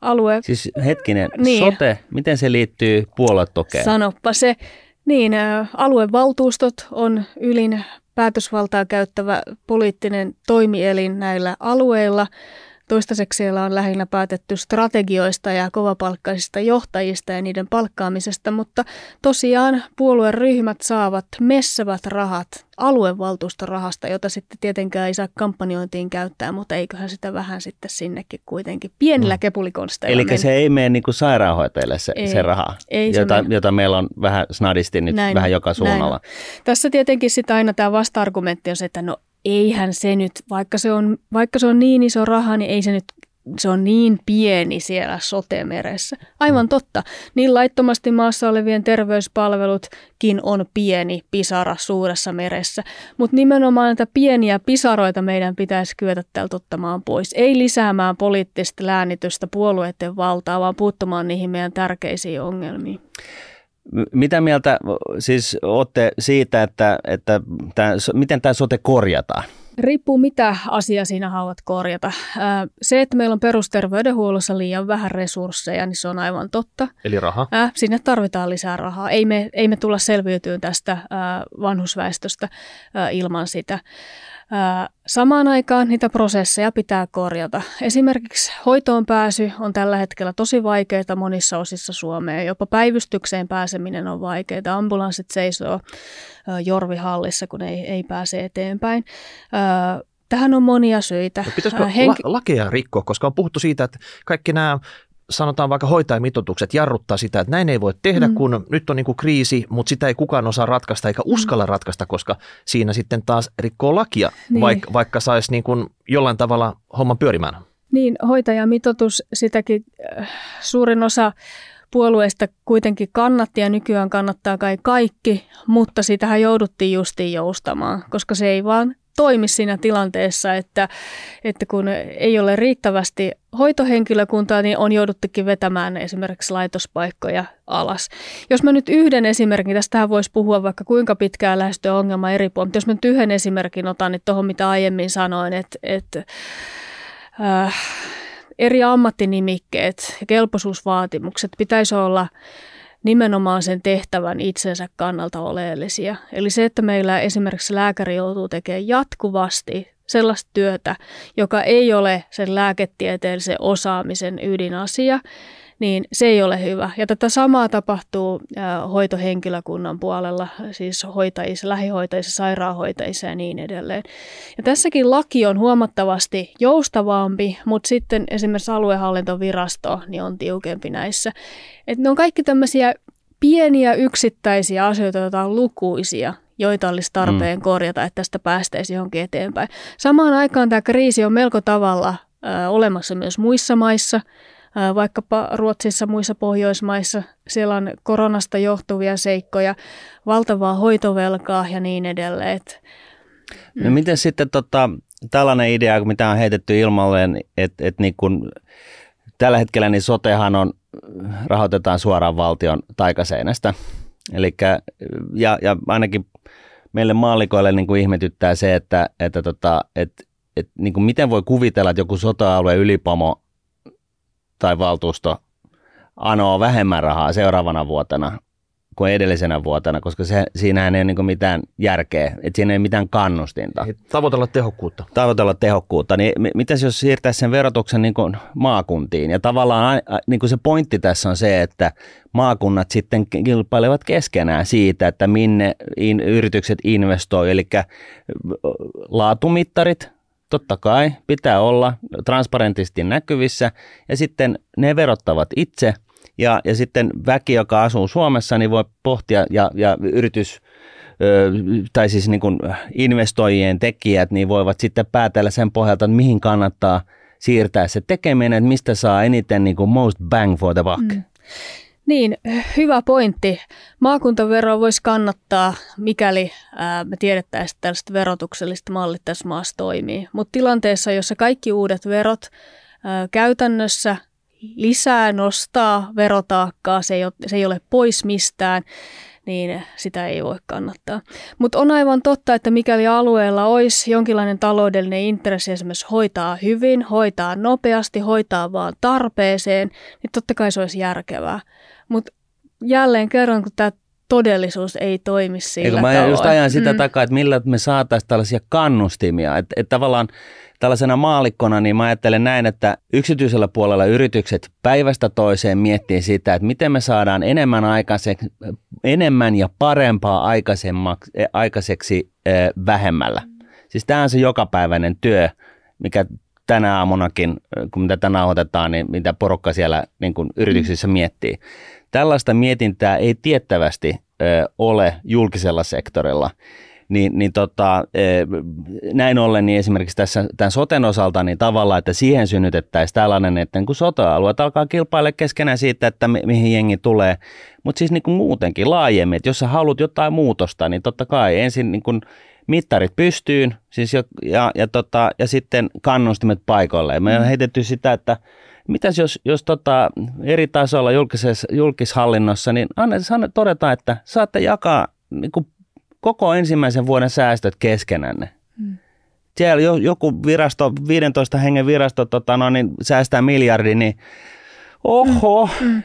alue... Siis hetkinen, niin. sote, miten se liittyy puoluetokeen? Sanoppa se. Niin, aluevaltuustot on ylin päätösvaltaa käyttävä poliittinen toimielin näillä alueilla. Toistaiseksi siellä on lähinnä päätetty strategioista ja kovapalkkaisista johtajista ja niiden palkkaamisesta, mutta tosiaan puolueryhmät saavat messavät rahat aluevaltuustorahasta, jota sitten tietenkään ei saa kampanjointiin käyttää, mutta eiköhän sitä vähän sitten sinnekin kuitenkin pienillä mm. kepulikonsteilla Eli se ei mene niin kuin sairaanhoitajille se, ei, se raha, ei jota, se jota meillä on vähän snadisti nyt näin, vähän joka suunnalla. Näin. Tässä tietenkin sitten aina tämä vasta-argumentti on se, että no eihän se nyt, vaikka se on, vaikka se on niin iso raha, niin ei se nyt se on niin pieni siellä sotemeressä. Aivan mm. totta. Niin laittomasti maassa olevien terveyspalvelutkin on pieni pisara suuressa meressä. Mutta nimenomaan näitä pieniä pisaroita meidän pitäisi kyetä täältä ottamaan pois. Ei lisäämään poliittista läänitystä puolueiden valtaa, vaan puuttumaan niihin meidän tärkeisiin ongelmiin. Mitä mieltä siis olette siitä, että, että tämä, miten tämä sote korjataan? Riippuu mitä asia siinä haluat korjata. Se, että meillä on perusterveydenhuollossa liian vähän resursseja, niin se on aivan totta. Eli raha? Sinne tarvitaan lisää rahaa. Ei me, ei me tulla selviytyyn tästä vanhusväestöstä ilman sitä. Samaan aikaan niitä prosesseja pitää korjata. Esimerkiksi hoitoon pääsy on tällä hetkellä tosi vaikeaa monissa osissa Suomea. Jopa päivystykseen pääseminen on vaikeaa. Ambulanssit seisoo jorvihallissa, kun ei, ei pääse eteenpäin. Tähän on monia syitä. No pitäisikö Henki- la- lakeja rikkoa, koska on puhuttu siitä, että kaikki nämä sanotaan vaikka hoitajamitoitukset jarruttaa sitä, että näin ei voi tehdä, mm. kun nyt on niin kuin kriisi, mutta sitä ei kukaan osaa ratkaista eikä mm. uskalla ratkaista, koska siinä sitten taas rikkoo lakia, niin. vaikka, vaikka saisi niin kuin jollain tavalla homman pyörimään. Niin, hoitajamitoitus, sitäkin äh, suurin osa puolueista kuitenkin kannatti ja nykyään kannattaa kai kaikki, mutta sitähän jouduttiin justiin joustamaan, koska se ei vaan toimi siinä tilanteessa, että, että kun ei ole riittävästi hoitohenkilökuntaa, niin on jouduttukin vetämään esimerkiksi laitospaikkoja alas. Jos mä nyt yhden esimerkin, tästähän voisi puhua vaikka kuinka pitkään lähestyä ongelma eri puolilla, mutta jos mä nyt yhden esimerkin otan, niin tuohon mitä aiemmin sanoin, että, että äh, eri ammattinimikkeet ja kelpoisuusvaatimukset pitäisi olla nimenomaan sen tehtävän itsensä kannalta oleellisia. Eli se, että meillä esimerkiksi lääkäri joutuu tekemään jatkuvasti sellaista työtä, joka ei ole sen lääketieteellisen osaamisen ydinasia, niin se ei ole hyvä. Ja tätä samaa tapahtuu hoitohenkilökunnan puolella, siis hoitajissa, lähihoitajissa, sairaanhoitajissa ja niin edelleen. Ja tässäkin laki on huomattavasti joustavampi, mutta sitten esimerkiksi aluehallintovirasto niin on tiukempi näissä. Et ne on kaikki tämmöisiä pieniä yksittäisiä asioita, joita on lukuisia, joita olisi tarpeen mm. korjata, että tästä päästäisiin johonkin eteenpäin. Samaan aikaan tämä kriisi on melko tavalla ö, olemassa myös muissa maissa – vaikkapa Ruotsissa, muissa Pohjoismaissa. Siellä on koronasta johtuvia seikkoja, valtavaa hoitovelkaa ja niin edelleen. No mm. miten sitten tota, tällainen idea, mitä on heitetty ilmalle, että et niin kun, tällä hetkellä niin sotehan on, rahoitetaan suoraan valtion taikaseinästä. Elikkä, ja, ja ainakin meille maallikoille niin kuin ihmetyttää se, että, että tota, et, et, niin kuin miten voi kuvitella, että joku sota-alue ylipomo tai valtuusto anoo vähemmän rahaa seuraavana vuotena kuin edellisenä vuotena, koska se, siinähän ei ole niin mitään järkeä, että siinä ei ole mitään kannustinta. Tavoitella tehokkuutta. Tavoitella tehokkuutta. Niin mitäs jos siirtäisi sen verotuksen niin kuin maakuntiin? Ja tavallaan niin kuin se pointti tässä on se, että maakunnat sitten kilpailevat keskenään siitä, että minne in, yritykset investoi, eli laatumittarit, totta kai pitää olla transparentisti näkyvissä ja sitten ne verottavat itse ja, ja sitten väki, joka asuu Suomessa, niin voi pohtia ja, ja yritys tai siis niin kuin investoijien tekijät, niin voivat sitten päätellä sen pohjalta, että mihin kannattaa siirtää se tekeminen, että mistä saa eniten niin kuin most bang for the buck. Mm. Niin, hyvä pointti. Maakuntavero voisi kannattaa, mikäli ää, me tiedettäisiin, että tällaiset verotukselliset mallit tässä maassa toimii. Mutta tilanteessa, jossa kaikki uudet verot ää, käytännössä lisää, nostaa verotaakkaa, se ei, ole, se ei ole pois mistään, niin sitä ei voi kannattaa. Mutta on aivan totta, että mikäli alueella olisi jonkinlainen taloudellinen intressi esimerkiksi hoitaa hyvin, hoitaa nopeasti, hoitaa vaan tarpeeseen, niin totta kai se olisi järkevää. Mutta jälleen kerran, kun tämä todellisuus ei toimi sillä Eikö, mä just ajan sitä mm. takaa, että millä me saataisiin tällaisia kannustimia. Että et tavallaan tällaisena maalikkona, niin mä ajattelen näin, että yksityisellä puolella yritykset päivästä toiseen miettii sitä, että miten me saadaan enemmän, aikaiseksi, enemmän ja parempaa aikaiseksi eh, vähemmällä. Siis tämä on se jokapäiväinen työ, mikä tänä aamunakin, kun mitä tänään otetaan, niin mitä porukka siellä niin kuin yrityksissä mm. miettii. Tällaista mietintää ei tiettävästi ole julkisella sektorilla. Niin, niin tota, näin ollen niin esimerkiksi tässä, tämän soten osalta niin tavallaan, että siihen synnytettäisiin tällainen, että kun sota-alueet alkaa kilpailla keskenään siitä, että mi- mihin jengi tulee, mutta siis niin kuin muutenkin laajemmin, että jos sä haluat jotain muutosta, niin totta kai ensin niin kuin mittarit pystyyn siis jo, ja, ja, tota, ja sitten kannustimet paikoille. me on mm. heitetty sitä, että mitäs jos, jos tota, eri tasolla julkisessa, julkishallinnossa, niin anna, anna todeta, että saatte jakaa niin kuin koko ensimmäisen vuoden säästöt keskenänne. Mm. Siellä jo, joku virasto, 15 hengen virasto tota, no, niin säästää miljardi, niin oho. Mm. Mm.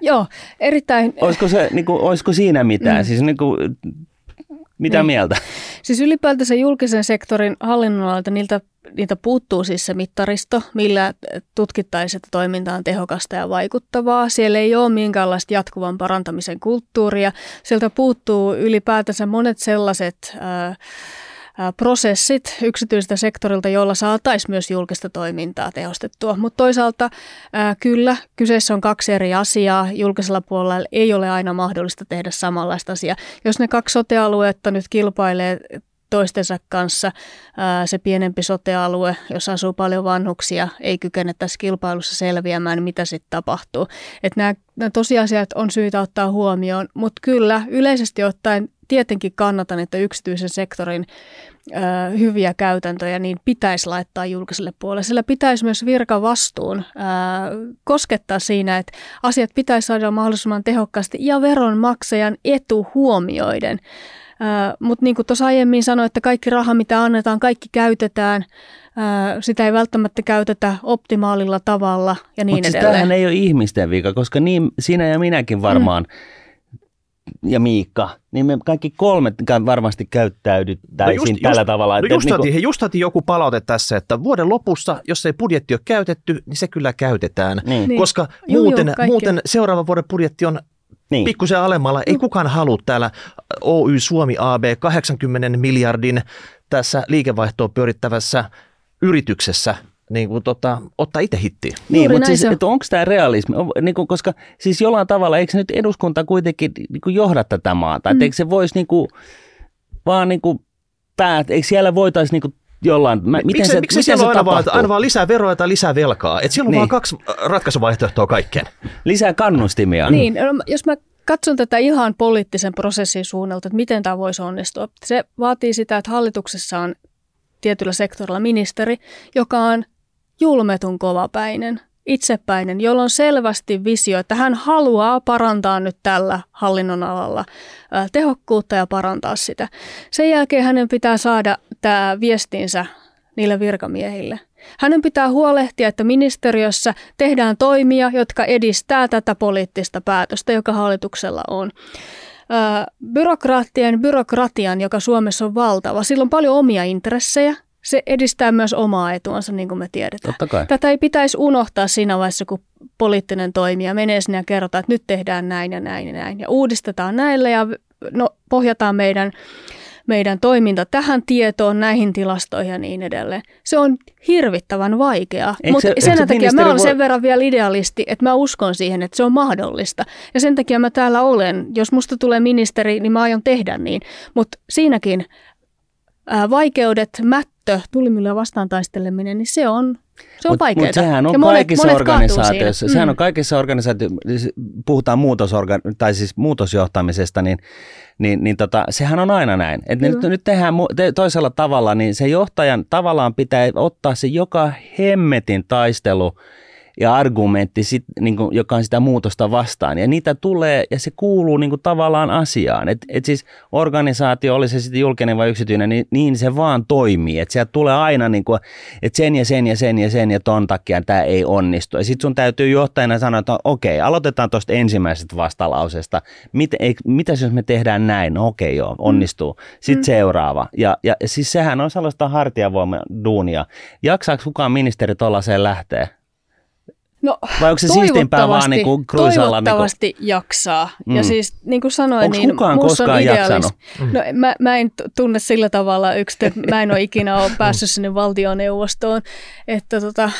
Joo, erittäin. Olisiko, se, niin kuin, olisiko siinä mitään? Mm. Siis niin kuin, Mitä niin. mieltä? Siis ylipäätänsä julkisen sektorin hallinnonalalta niiltä, niiltä puuttuu siis se mittaristo, millä tutkittaisiin, että toiminta on tehokasta ja vaikuttavaa. Siellä ei ole minkäänlaista jatkuvan parantamisen kulttuuria. Sieltä puuttuu ylipäätänsä monet sellaiset... Äh, prosessit yksityiseltä sektorilta, joilla saataisiin myös julkista toimintaa tehostettua. Mutta toisaalta kyllä, kyseessä on kaksi eri asiaa. Julkisella puolella ei ole aina mahdollista tehdä samanlaista asiaa. Jos ne kaksi sotealuetta nyt kilpailee toistensa kanssa. Se pienempi sotealue, jossa asuu paljon vanhuksia, ei kykene tässä kilpailussa selviämään, mitä sitten tapahtuu. Että nämä, nämä tosiasiat on syytä ottaa huomioon, mutta kyllä yleisesti ottaen tietenkin kannatan, että yksityisen sektorin ö, hyviä käytäntöjä niin pitäisi laittaa julkiselle puolelle. Sillä pitäisi myös virkavastuun ö, koskettaa siinä, että asiat pitäisi saada mahdollisimman tehokkaasti ja veronmaksajan etu huomioiden. Mutta niin kuin tuossa aiemmin sanoin, että kaikki raha, mitä annetaan, kaikki käytetään. Ää, sitä ei välttämättä käytetä optimaalilla tavalla ja niin Mut siis edelleen. Mutta ei ole ihmisten vika, koska niin sinä ja minäkin varmaan mm ja Miikka, niin me kaikki kolme varmasti käyttäydyttäisiin no just, tällä just, tavalla. Että no just, niin kuin... just joku palaute tässä, että vuoden lopussa, jos ei budjetti ole käytetty, niin se kyllä käytetään, niin. niin. koska niin. muuten, juu, muuten seuraavan vuoden budjetti on niin. pikkusen alemmalla. Ei kukaan halua täällä Oy Suomi AB 80 miljardin tässä liikevaihtoa pyörittävässä yrityksessä niin kuin, tota, ottaa itse hittiin. Niin, mutta siis, että onko tämä realismi? Niin kuin, koska siis jollain tavalla, eikö nyt eduskunta kuitenkin niin kuin johda tätä maata? Mm. Että eikö se voisi niin kuin, vaan niin kuin päät, eikö siellä voitaisiin niin kuin jollain, mä, miten miksi, se, miksi miten siellä se on aina vaan, aina vaan lisää veroja tai lisää velkaa? Et siellä on niin. vaan kaksi ratkaisuvaihtoehtoa kaikkeen. Lisää kannustimia. Niin, no, jos mä katson tätä ihan poliittisen prosessin suunnalta, että miten tämä voisi onnistua. Se vaatii sitä, että hallituksessa on tietyllä sektorilla ministeri, joka on julmetun kovapäinen, itsepäinen, jolla on selvästi visio, että hän haluaa parantaa nyt tällä hallinnonalalla tehokkuutta ja parantaa sitä. Sen jälkeen hänen pitää saada tämä viestinsä niille virkamiehille. Hänen pitää huolehtia, että ministeriössä tehdään toimia, jotka edistää tätä poliittista päätöstä, joka hallituksella on. Byrokraattien byrokratian, joka Suomessa on valtava, sillä on paljon omia intressejä, se edistää myös omaa etuansa, niin kuin me tiedetään. Totta kai. Tätä ei pitäisi unohtaa siinä vaiheessa, kun poliittinen toimija menee sinne ja kerrotaan, että nyt tehdään näin ja näin ja näin. Ja uudistetaan näillä ja no, pohjataan meidän, meidän toiminta tähän tietoon, näihin tilastoihin ja niin edelleen. Se on hirvittävän vaikeaa, mutta sen se takia mä olen voi... sen verran vielä idealisti, että mä uskon siihen, että se on mahdollista. Ja sen takia mä täällä olen. Jos musta tulee ministeri, niin mä aion tehdä niin. Mutta siinäkin vaikeudet, mättö, tulimyllyä vastaan taisteleminen, niin se on se on vaikeaa. Mutta sehän on ja kaikissa monet organisaatioissa, sehän mm. on kaikissa organisaatioissa, puhutaan muutosorgan, tai siis muutosjohtamisesta, niin, niin, niin tota, sehän on aina näin. Et nyt, nyt tehdään te, toisella tavalla, niin se johtajan tavallaan pitää ottaa se joka hemmetin taistelu ja argumentti, sit, niin kuin, joka on sitä muutosta vastaan. Ja niitä tulee, ja se kuuluu niin kuin, tavallaan asiaan. Et, et siis organisaatio, oli se sitten julkinen vai yksityinen, niin, niin se vaan toimii. Että sieltä tulee aina, niin kuin, että sen ja sen ja sen ja sen ja ton takia tämä ei onnistu. Ja sitten sun täytyy johtajana sanoa, että okei, aloitetaan tuosta ensimmäisestä vastalauseesta. Mit, ei, mitäs jos me tehdään näin? No okei, joo, onnistuu. Sitten mm. seuraava. Ja, ja siis sehän on sellaista hartiavoima duunia. Jaksaako kukaan ministeri tuollaiseen lähteä? No, Vai onko se siistimpää vaan niin kuin Toivottavasti niin kuin... jaksaa. Mm. Ja siis niin kuin sanoin, Onko niin kukaan koskaan jaksanut? Mm. No, mä, mä en tunne sillä tavalla yksi, että mä en ole ikinä ole päässyt sinne valtioneuvostoon. Että tota,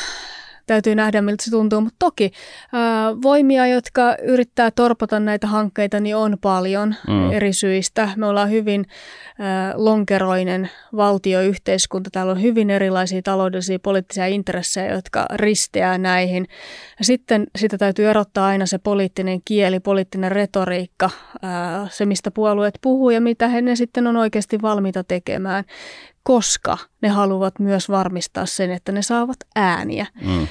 täytyy nähdä, miltä se tuntuu. Mutta toki ää, voimia, jotka yrittää torpata näitä hankkeita, niin on paljon mm. eri syistä. Me ollaan hyvin ää, lonkeroinen valtioyhteiskunta. Täällä on hyvin erilaisia taloudellisia poliittisia intressejä, jotka risteää näihin. Ja sitten sitä täytyy erottaa aina se poliittinen kieli, poliittinen retoriikka, ää, se mistä puolueet puhuu ja mitä he ne sitten on oikeasti valmiita tekemään koska ne haluavat myös varmistaa sen, että ne saavat ääniä. Mm.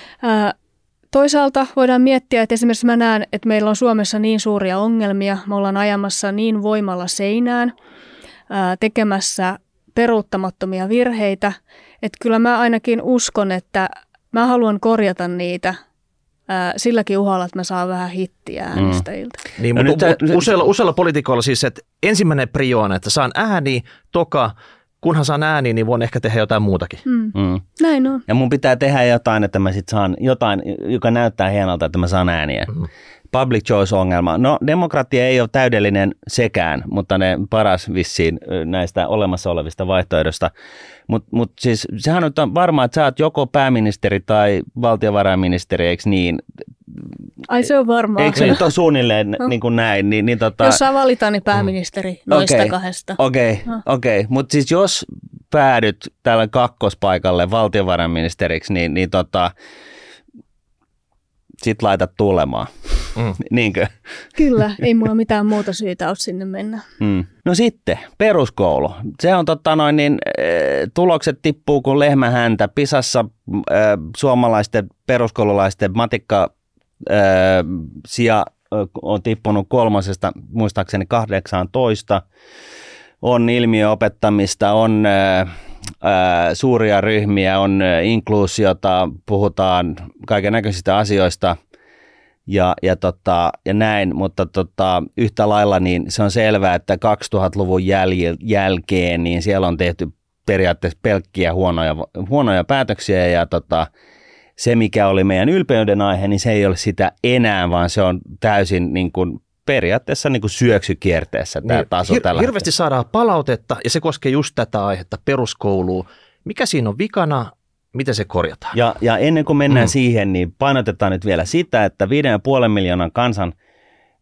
toisaalta voidaan miettiä, että esimerkiksi mä näen, että meillä on Suomessa niin suuria ongelmia, me ollaan ajamassa niin voimalla seinään, tekemässä peruuttamattomia virheitä, että kyllä mä ainakin uskon, että mä haluan korjata niitä ää, silläkin uhalla, että mä saan vähän hittiä äänestäjiltä. Mm. Niin, No mutta nyt nyt, useilla, useilla poliitikoilla siis, että ensimmäinen prio on, että saan ääni, toka, kunhan saan ääni, niin voin ehkä tehdä jotain muutakin. Mm. Mm. Näin on. Ja mun pitää tehdä jotain, että mä sit saan jotain, joka näyttää hienolta, että mä saan ääniä. Mm. Public choice-ongelma. No demokratia ei ole täydellinen sekään, mutta ne paras vissiin näistä olemassa olevista vaihtoehdoista. Mutta mut siis sehän on varmaa, että sä oot joko pääministeri tai valtiovarainministeri, eikö niin? Ai se on varmaa. Eikö se nyt ole suunnilleen niin kuin näin? Niin, niin tota, Jos saa valita, niin pääministeri noista Okei. kahdesta. Okei, okay, okei. Okay. mutta siis jos päädyt tällä kakkospaikalle valtiovarainministeriksi, niin, niin tota, sit laitat tulemaan. Mm. Niinkö? Kyllä, ei mulla mitään muuta syytä ole sinne mennä. Mm. No sitten, peruskoulu. Se on totta noin, niin äh, tulokset tippuu kuin lehmähäntä. Pisassa äh, suomalaisten peruskoululaisten matikka äh, sija äh, on tippunut kolmosesta muistaakseni 18. On ilmiöopettamista, on suuria ryhmiä, on inkluusiota, puhutaan kaiken näköisistä asioista ja, ja, tota, ja näin, mutta tota, yhtä lailla niin se on selvää, että 2000-luvun jäl- jälkeen niin siellä on tehty periaatteessa pelkkiä huonoja, huonoja päätöksiä ja tota, se, mikä oli meidän ylpeyden aihe, niin se ei ole sitä enää, vaan se on täysin niin kuin, periaatteessa niin kuin syöksykierteessä tämä Niin, taso hir- tällä Hirveästi saadaan palautetta, ja se koskee just tätä aihetta, peruskouluun. Mikä siinä on vikana, miten se korjataan? Ja, ja ennen kuin mennään Mm. siihen, niin painotetaan nyt vielä sitä, että 5,5 miljoonan kansan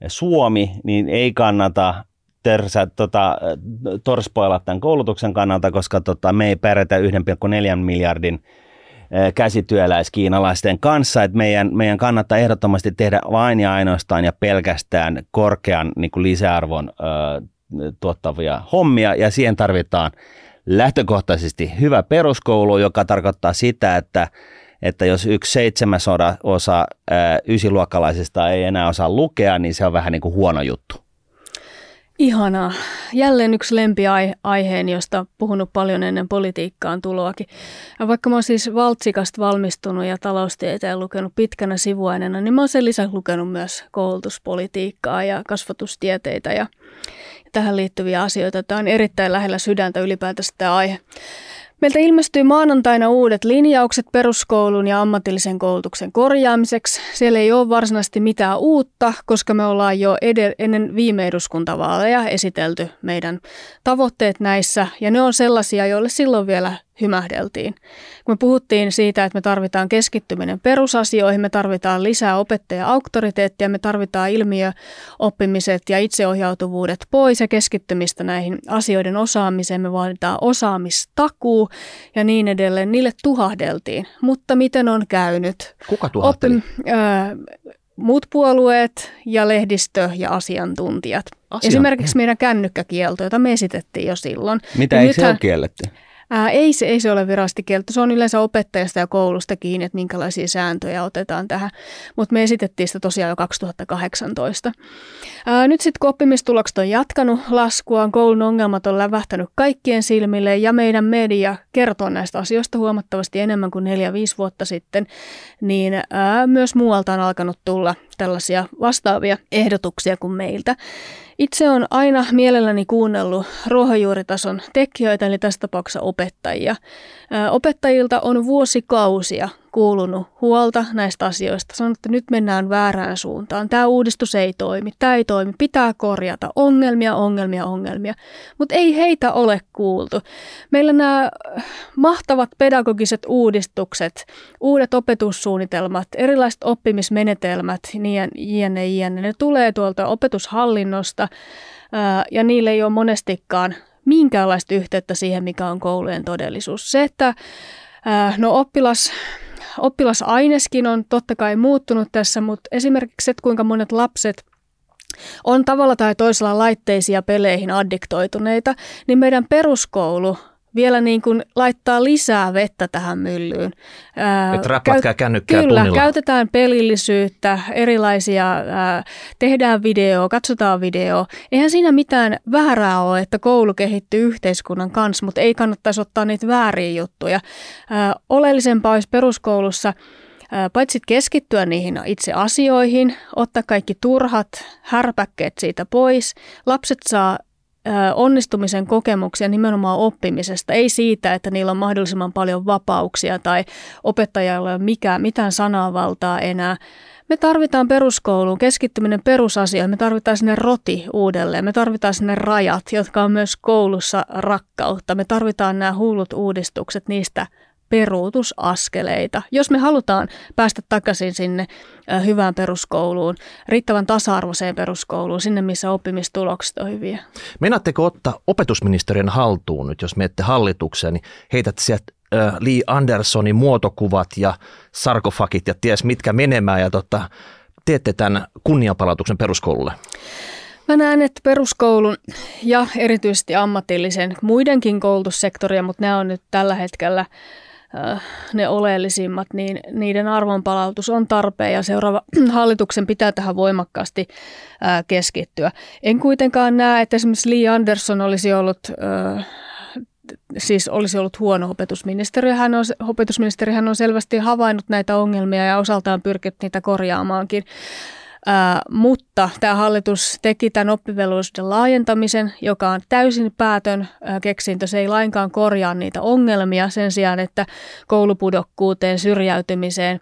Suomi niin ei kannata törsä, tota, torspoilla tämän koulutuksen kannalta, koska tota, me ei pärjätä 1,4 miljardin käsityöläiskiinalaisten kanssa, että meidän, meidän kannattaa ehdottomasti tehdä vain ja ainoastaan ja pelkästään korkean niin kuin lisäarvon ö, tuottavia hommia, ja siihen tarvitaan lähtökohtaisesti hyvä peruskoulu, joka tarkoittaa sitä, että että jos yksi seitsemäsosa osa ysiluokkalaisista ei enää osaa lukea, niin se on vähän niin kuin huono juttu. Ihanaa. Jälleen yksi lempiaiheeni, josta puhunut paljon ennen politiikkaan tuloakin. Ja vaikka mä oon siis valtsikasta valmistunut ja taloustieteen lukenut pitkänä sivuaineena, niin mä oon sen lisäksi lukenut myös koulutuspolitiikkaa ja kasvatustieteitä ja tähän liittyviä asioita. Tämä on erittäin lähellä sydäntä ylipäätänsä tämä aihe. Meiltä ilmestyy maanantaina uudet linjaukset peruskoulun ja ammatillisen koulutuksen korjaamiseksi. Siellä ei ole varsinaisesti mitään uutta, koska me ollaan jo edel- ennen viime eduskuntavaaleja esitelty meidän tavoitteet näissä, ja ne on sellaisia, joille silloin vielä hymähdeltiin. Kun me puhuttiin siitä, että me tarvitaan keskittyminen perusasioihin, me tarvitaan lisää opettaja-auktoriteettia, me tarvitaan ilmiöoppimiset ja itseohjautuvuudet pois ja keskittymistä näihin asioiden osaamiseen, me vaaditaan osaamistakuu ja niin edelleen. Niille tuhahdeltiin, mutta miten on käynyt? Kuka tuhahteli? Oppi- ö, muut puolueet ja lehdistö ja asiantuntijat. Asia- Esimerkiksi meidän kännykkäkielto, jota me esitettiin jo silloin. Mitä Ja ei se nythän- ole kielletty? Ää, ei, se, ei se ole virallisesti kielto. Se on yleensä opettajasta ja koulusta kiinni, että minkälaisia sääntöjä otetaan tähän. Mutta me esitettiin sitä tosiaan jo 2018. Ää, nyt sitten kun oppimistulokset on jatkanut laskuaan, koulun ongelmat on lävähtänyt kaikkien silmille ja meidän media kertoo näistä asioista huomattavasti enemmän kuin 4-5 vuotta sitten, niin ää, myös muualta on alkanut tulla tällaisia vastaavia ehdotuksia kuin meiltä. Itse on aina mielelläni kuunnellut ruohonjuuritason tekijöitä, eli tässä tapauksessa opettajia. Opettajilta on vuosikausia kuulunut huolta näistä asioista. Sanon, että nyt mennään väärään suuntaan. Tämä uudistus ei toimi, tämä ei toimi, pitää korjata. Ongelmia, ongelmia, ongelmia. Mutta ei heitä ole kuultu. Meillä nämä mahtavat pedagogiset uudistukset, uudet opetussuunnitelmat, erilaiset oppimismenetelmät, jne, jne, ne tulee tuolta opetushallinnosta ja niille ei ole monestikaan minkäänlaista yhteyttä siihen, mikä on koulujen todellisuus. Se, että no oppilas, oppilasaineskin on totta kai muuttunut tässä, mutta esimerkiksi se, kuinka monet lapset on tavalla tai toisella laitteisia peleihin addiktoituneita, niin meidän peruskoulu vielä niin kuin laittaa lisää vettä tähän myllyyn. Ää, Et räplätkää kännykkää Kyllä, tunnilla. käytetään pelillisyyttä, erilaisia, ää, tehdään video, katsotaan video. Eihän siinä mitään väärää ole, että koulu kehittyy yhteiskunnan kanssa, mutta ei kannattaisi ottaa niitä vääriä juttuja. Ää, oleellisempaa olisi peruskoulussa paitsi keskittyä niihin itse asioihin, ottaa kaikki turhat härpäkkeet siitä pois. Lapset saa onnistumisen kokemuksia nimenomaan oppimisesta, ei siitä, että niillä on mahdollisimman paljon vapauksia tai opettajalla ei ole mikään, mitään sananvaltaa enää. Me tarvitaan peruskouluun keskittyminen perusasioihin, me tarvitaan sinne roti uudelleen, me tarvitaan sinne rajat, jotka on myös koulussa rakkautta, me tarvitaan nämä hullut uudistukset, niistä peruutusaskeleita. Jos me halutaan päästä takaisin sinne hyvään peruskouluun, riittävän tasa-arvoiseen peruskouluun, sinne missä oppimistulokset on hyviä. Menaatteko ottaa opetusministeriön haltuun nyt, jos menette hallitukseen, niin heität sieltä Lee Andersonin muotokuvat ja sarkofakit ja ties mitkä menemään ja tota, teette tämän kunnianpalautuksen peruskoululle? Mä näen, että peruskoulun ja erityisesti ammatillisen, muidenkin koulutussektoria, mutta nämä on nyt tällä hetkellä ne oleellisimmat, niin niiden arvonpalautus on tarpeen ja seuraava hallituksen pitää tähän voimakkaasti keskittyä. En kuitenkaan näe, että esimerkiksi Lee Anderson olisi ollut siis olisi ollut huono opetusministeri. Hän on, opetusministeri hän on selvästi havainnut näitä ongelmia ja osaltaan pyrkinyt niitä korjaamaankin. Ää, mutta tämä hallitus teki tämän oppivelvollisuuden laajentamisen, joka on täysin päätön ää, keksintö. Se ei lainkaan korjaa niitä ongelmia sen sijaan, että koulupudokkuuteen, syrjäytymiseen,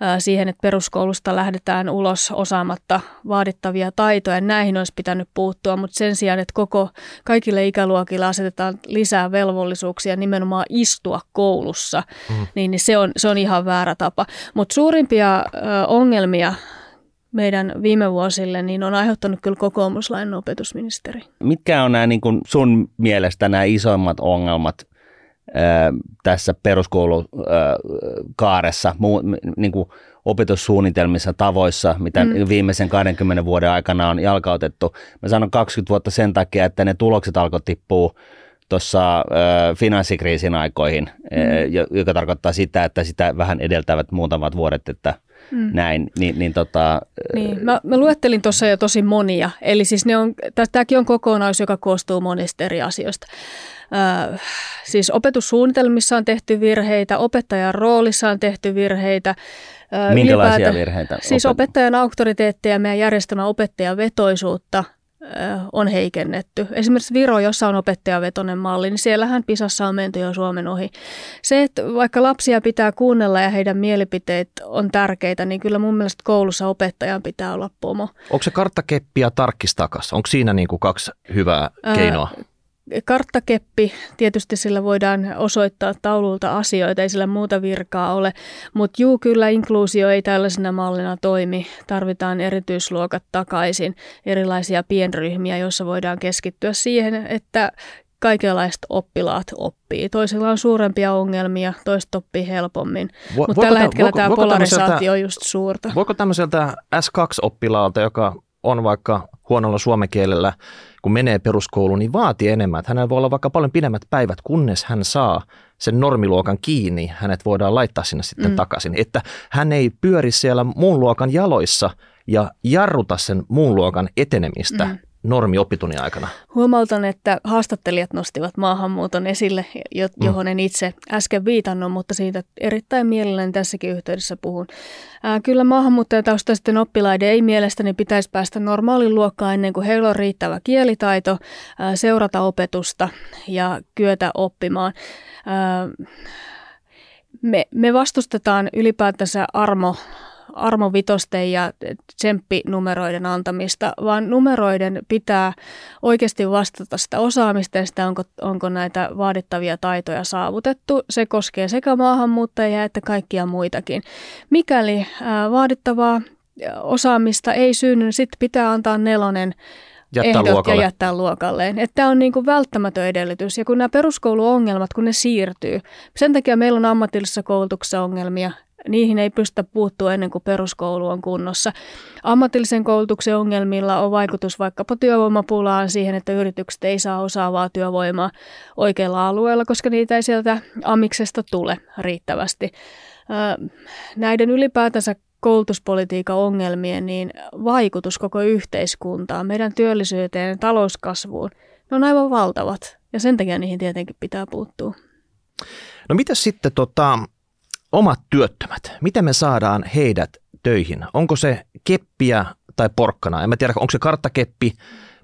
ää, siihen, että peruskoulusta lähdetään ulos osaamatta vaadittavia taitoja. Näihin olisi pitänyt puuttua, mutta sen sijaan, että koko kaikille ikäluokille asetetaan lisää velvollisuuksia nimenomaan istua koulussa, mm. niin, niin se, on, se on ihan väärä tapa. Mutta suurimpia ää, ongelmia meidän viime vuosille, niin on aiheuttanut kyllä kokoomuslainen opetusministeri. Mitkä on nämä niin kuin sun mielestä nämä isoimmat ongelmat ää, tässä peruskoulukaaressa, muu, niin kuin opetussuunnitelmissa, tavoissa, mitä mm. viimeisen 20 vuoden aikana on jalkautettu. Mä sanon 20 vuotta sen takia, että ne tulokset alkoi tippua tuossa finanssikriisin aikoihin, mm. joka tarkoittaa sitä, että sitä vähän edeltävät muutamat vuodet, että – mm. näin, niin, niin tota... Niin, mä, mä luettelin tuossa jo tosi monia, eli siis ne on, tämäkin on kokonaisuus, joka koostuu monista eri asioista. Ö, siis opetussuunnitelmissa on tehty virheitä, opettajan roolissa on tehty virheitä. Minkälaisia virheitä? Siis opettajan auktoriteetteja ja meidän järjestelmän opettajan vetoisuutta – on heikennetty. Esimerkiksi Viro, jossa on opettajavetoinen malli, niin siellähän Pisassa on menty jo Suomen ohi. Se, että vaikka lapsia pitää kuunnella ja heidän mielipiteet on tärkeitä, niin kyllä mun mielestä koulussa opettajan pitää olla pomo. Onko se karttakeppi ja tarkkis takas? Onko siinä niin kuin kaksi hyvää keinoa? Ää, karttakeppi, tietysti sillä voidaan osoittaa taululta asioita, ei sillä muuta virkaa ole, mutta juu, kyllä inkluusio ei tällaisena mallina toimi. Tarvitaan erityisluokat takaisin, erilaisia pienryhmiä, joissa voidaan keskittyä siihen, että kaikenlaiset oppilaat oppii. Toisilla on suurempia ongelmia, toiset oppii helpommin, Vo, mutta tällä hetkellä voiko, tämä polarisaatio on just suurta. Voiko tämmöiseltä S2-oppilaalta, joka on vaikka huonolla suomen kielellä, kun menee peruskouluun, niin vaatii enemmän. Että hänellä voi olla vaikka paljon pidemmät päivät, kunnes hän saa sen normiluokan kiinni, hänet voidaan laittaa sinne sitten mm. takaisin. Että hän ei pyöri siellä muun luokan jaloissa ja jarruta sen muun luokan etenemistä. Mm normi oppitunnin aikana? Huomautan, että haastattelijat nostivat maahanmuuton esille, mm. johon mm. en itse äsken viitannut, mutta siitä erittäin mielelläni tässäkin yhteydessä puhun. Ää, kyllä maahanmuuttajataustaisten oppilaiden ei mielestäni pitäisi päästä normaaliluokkaan ennen kuin heillä on riittävä kielitaito, ää, seurata opetusta ja kyetä oppimaan. Ää, me, me vastustetaan ylipäätänsä armo armovitosten ja tsemppinumeroiden antamista, vaan numeroiden pitää oikeasti vastata sitä osaamista ja sitä, onko, onko näitä vaadittavia taitoja saavutettu. Se koskee sekä maahanmuuttajia että kaikkia muitakin. Mikäli ää, vaadittavaa osaamista ei synny, niin sitten pitää antaa nelonen jättää ehdot luokalle. ja jättää luokalleen. Tämä on niin kuin välttämätön edellytys. Ja kun nämä peruskouluongelmat, kun ne siirtyy, sen takia meillä on ammatillisessa koulutuksessa ongelmia, niihin ei pystytä puuttua ennen kuin peruskoulu on kunnossa. Ammatillisen koulutuksen ongelmilla on vaikutus vaikkapa työvoimapulaan siihen, että yritykset ei saa osaavaa työvoimaa oikealla alueella, koska niitä ei sieltä amiksesta tule riittävästi. Näiden ylipäätänsä koulutuspolitiikan ongelmien niin vaikutus koko yhteiskuntaan, meidän työllisyyteen ja talouskasvuun, ne on aivan valtavat ja sen takia niihin tietenkin pitää puuttua. No mitä sitten tota, omat työttömät, miten me saadaan heidät töihin? Onko se keppiä tai porkkana? En mä tiedä, onko se karttakeppi,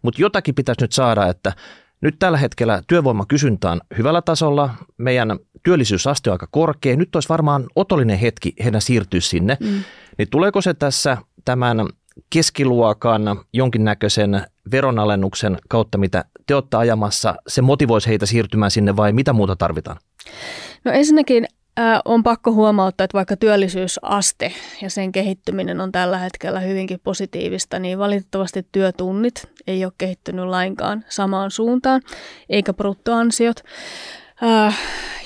mutta jotakin pitäisi nyt saada, että nyt tällä hetkellä työvoimakysyntä on hyvällä tasolla, meidän työllisyysaste on aika korkea. Nyt olisi varmaan otollinen hetki heidän siirtyä sinne. Mm. Niin tuleeko se tässä tämän keskiluokan jonkinnäköisen veronalennuksen kautta, mitä te olette ajamassa, se motivoisi heitä siirtymään sinne vai mitä muuta tarvitaan? No ensinnäkin on pakko huomauttaa, että vaikka työllisyysaste ja sen kehittyminen on tällä hetkellä hyvinkin positiivista, niin valitettavasti työtunnit ei ole kehittynyt lainkaan samaan suuntaan, eikä bruttoansiot.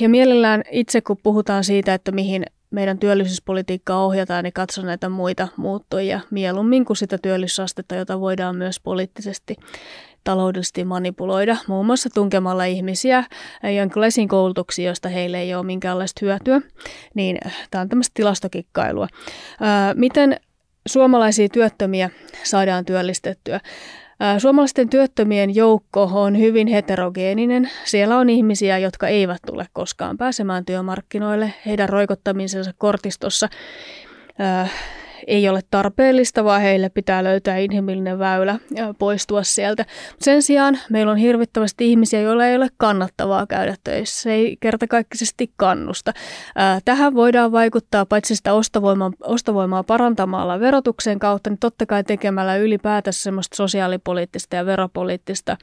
Ja mielellään itse, kun puhutaan siitä, että mihin meidän työllisyyspolitiikkaa ohjataan, niin katso näitä muita muuttujia mieluummin kuin sitä työllisyysastetta, jota voidaan myös poliittisesti taloudellisesti manipuloida, muun muassa tunkemalla ihmisiä jonkinlaisiin koulutuksiin, joista heille ei ole minkäänlaista hyötyä. Niin tämä on tämmöistä tilastokikkailua. Miten suomalaisia työttömiä saadaan työllistettyä? Suomalaisten työttömien joukko on hyvin heterogeeninen. Siellä on ihmisiä, jotka eivät tule koskaan pääsemään työmarkkinoille. Heidän roikottamisensa kortistossa ei ole tarpeellista, vaan heille pitää löytää inhimillinen väylä ja poistua sieltä. Sen sijaan meillä on hirvittävästi ihmisiä, joilla ei ole kannattavaa käydä töissä. Se ei kertakaikkisesti kannusta. Tähän voidaan vaikuttaa paitsi sitä ostovoimaa, ostovoimaa parantamalla verotuksen kautta, niin totta kai tekemällä ylipäätänsä semmoista sosiaalipoliittista ja veropoliittista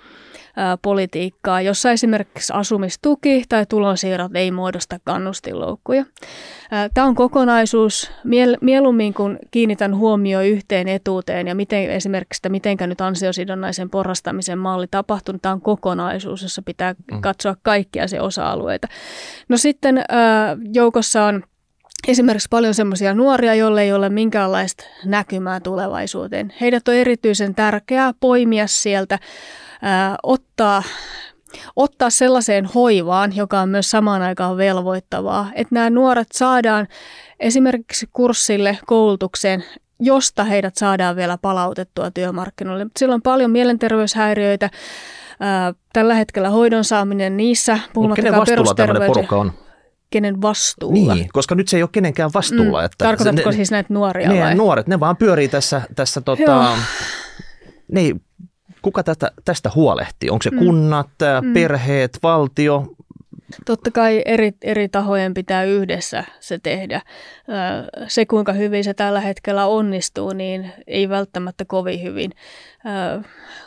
politiikkaa, jossa esimerkiksi asumistuki tai tulonsiirrot ei muodosta kannustinloukkuja. Tämä on kokonaisuus. Mieluummin kun kiinnitän huomioon yhteen etuuteen ja miten esimerkiksi, että mitenkä nyt ansiosidonnaisen porrastamisen malli tapahtuu, niin tämä on kokonaisuus, jossa pitää mm. katsoa kaikkia se osa-alueita. No sitten joukossa on esimerkiksi paljon sellaisia nuoria, joille ei ole minkäänlaista näkymää tulevaisuuteen. Heidät on erityisen tärkeää poimia sieltä, ää, ottaa ottaa sellaiseen hoivaan, joka on myös samaan aikaan velvoittavaa, että nämä nuoret saadaan esimerkiksi kurssille, koulutukseen, josta heidät saadaan vielä palautettua työmarkkinoille. Sillä on paljon mielenterveyshäiriöitä. Tällä hetkellä hoidon saaminen niissä, puhumattakaan perusterveyden. porukka on? Kenen vastuulla? Niin, koska nyt se ei ole kenenkään vastuulla. Mm. Että Tarkoitatko ne, siis näitä nuoria ne, vai? nuoret, ne vaan pyörii tässä, tässä tota, ne ei kuka tästä, tästä huolehtii? Onko se mm. kunnat, mm. perheet, valtio? Totta kai eri, eri tahojen pitää yhdessä se tehdä. Se, kuinka hyvin se tällä hetkellä onnistuu, niin ei välttämättä kovin hyvin.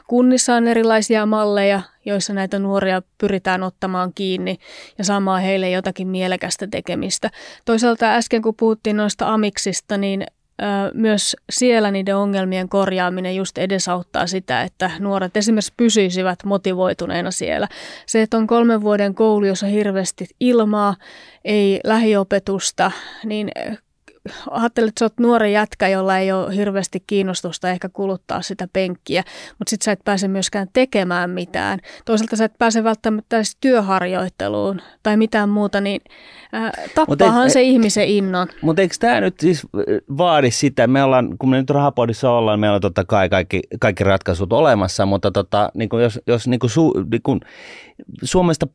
Kunnissa on erilaisia malleja, joissa näitä nuoria pyritään ottamaan kiinni ja saamaan heille jotakin mielekästä tekemistä. Toisaalta äsken kun puhuttiin noista amiksista, niin myös siellä niiden ongelmien korjaaminen just edesauttaa sitä, että nuoret esimerkiksi pysyisivät motivoituneena siellä. Se, että on kolmen vuoden koulu, jossa hirveästi ilmaa, ei lähiopetusta, niin ajattelet, että sä oot nuori jätkä, jolla ei ole hirveästi kiinnostusta ehkä kuluttaa sitä penkkiä, mutta sitten sä et pääse myöskään tekemään mitään. Toisaalta sä et pääse välttämättä edes työharjoitteluun tai mitään muuta, niin äh, tappaahan Mut se ihmisen innon. Mutta eikö tämä nyt siis vaadi sitä, me ollaan, kun me nyt rahapodissa ollaan, meillä on totta kai kaikki, kaikki ratkaisut olemassa, mutta tota, niin jos, jos niin su, niin Suomesta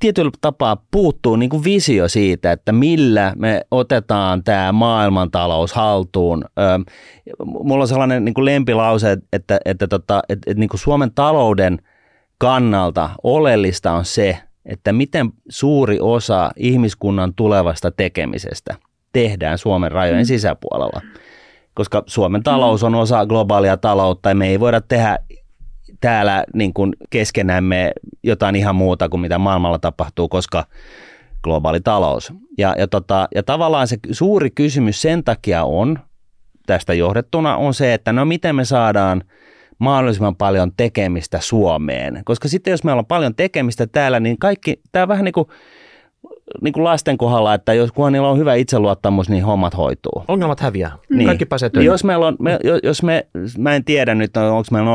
tietyllä tapaa puuttuu niin kuin visio siitä, että millä me otetaan tämä maailmantalous haltuun. mulla on sellainen niin kuin lempilause, että, että, tota, että, että niin kuin Suomen talouden kannalta oleellista on se, että miten suuri osa ihmiskunnan tulevasta tekemisestä tehdään Suomen rajojen mm. sisäpuolella. Koska Suomen talous on osa globaalia taloutta ja me ei voida tehdä täällä niin kuin keskenämme jotain ihan muuta kuin mitä maailmalla tapahtuu, koska globaali talous. Ja, ja, tota, ja tavallaan se suuri kysymys sen takia on, tästä johdettuna, on se, että no miten me saadaan mahdollisimman paljon tekemistä Suomeen. Koska sitten jos meillä on paljon tekemistä täällä, niin kaikki, tämä vähän niin kuin niin kuin lasten kohdalla, että jos kunhan niillä on hyvä itseluottamus, niin hommat hoituu. Ongelmat häviää. Niin. Kaikki pääsee töihin. Niin jos meillä on, me, jos me, mä en tiedä nyt, onko meillä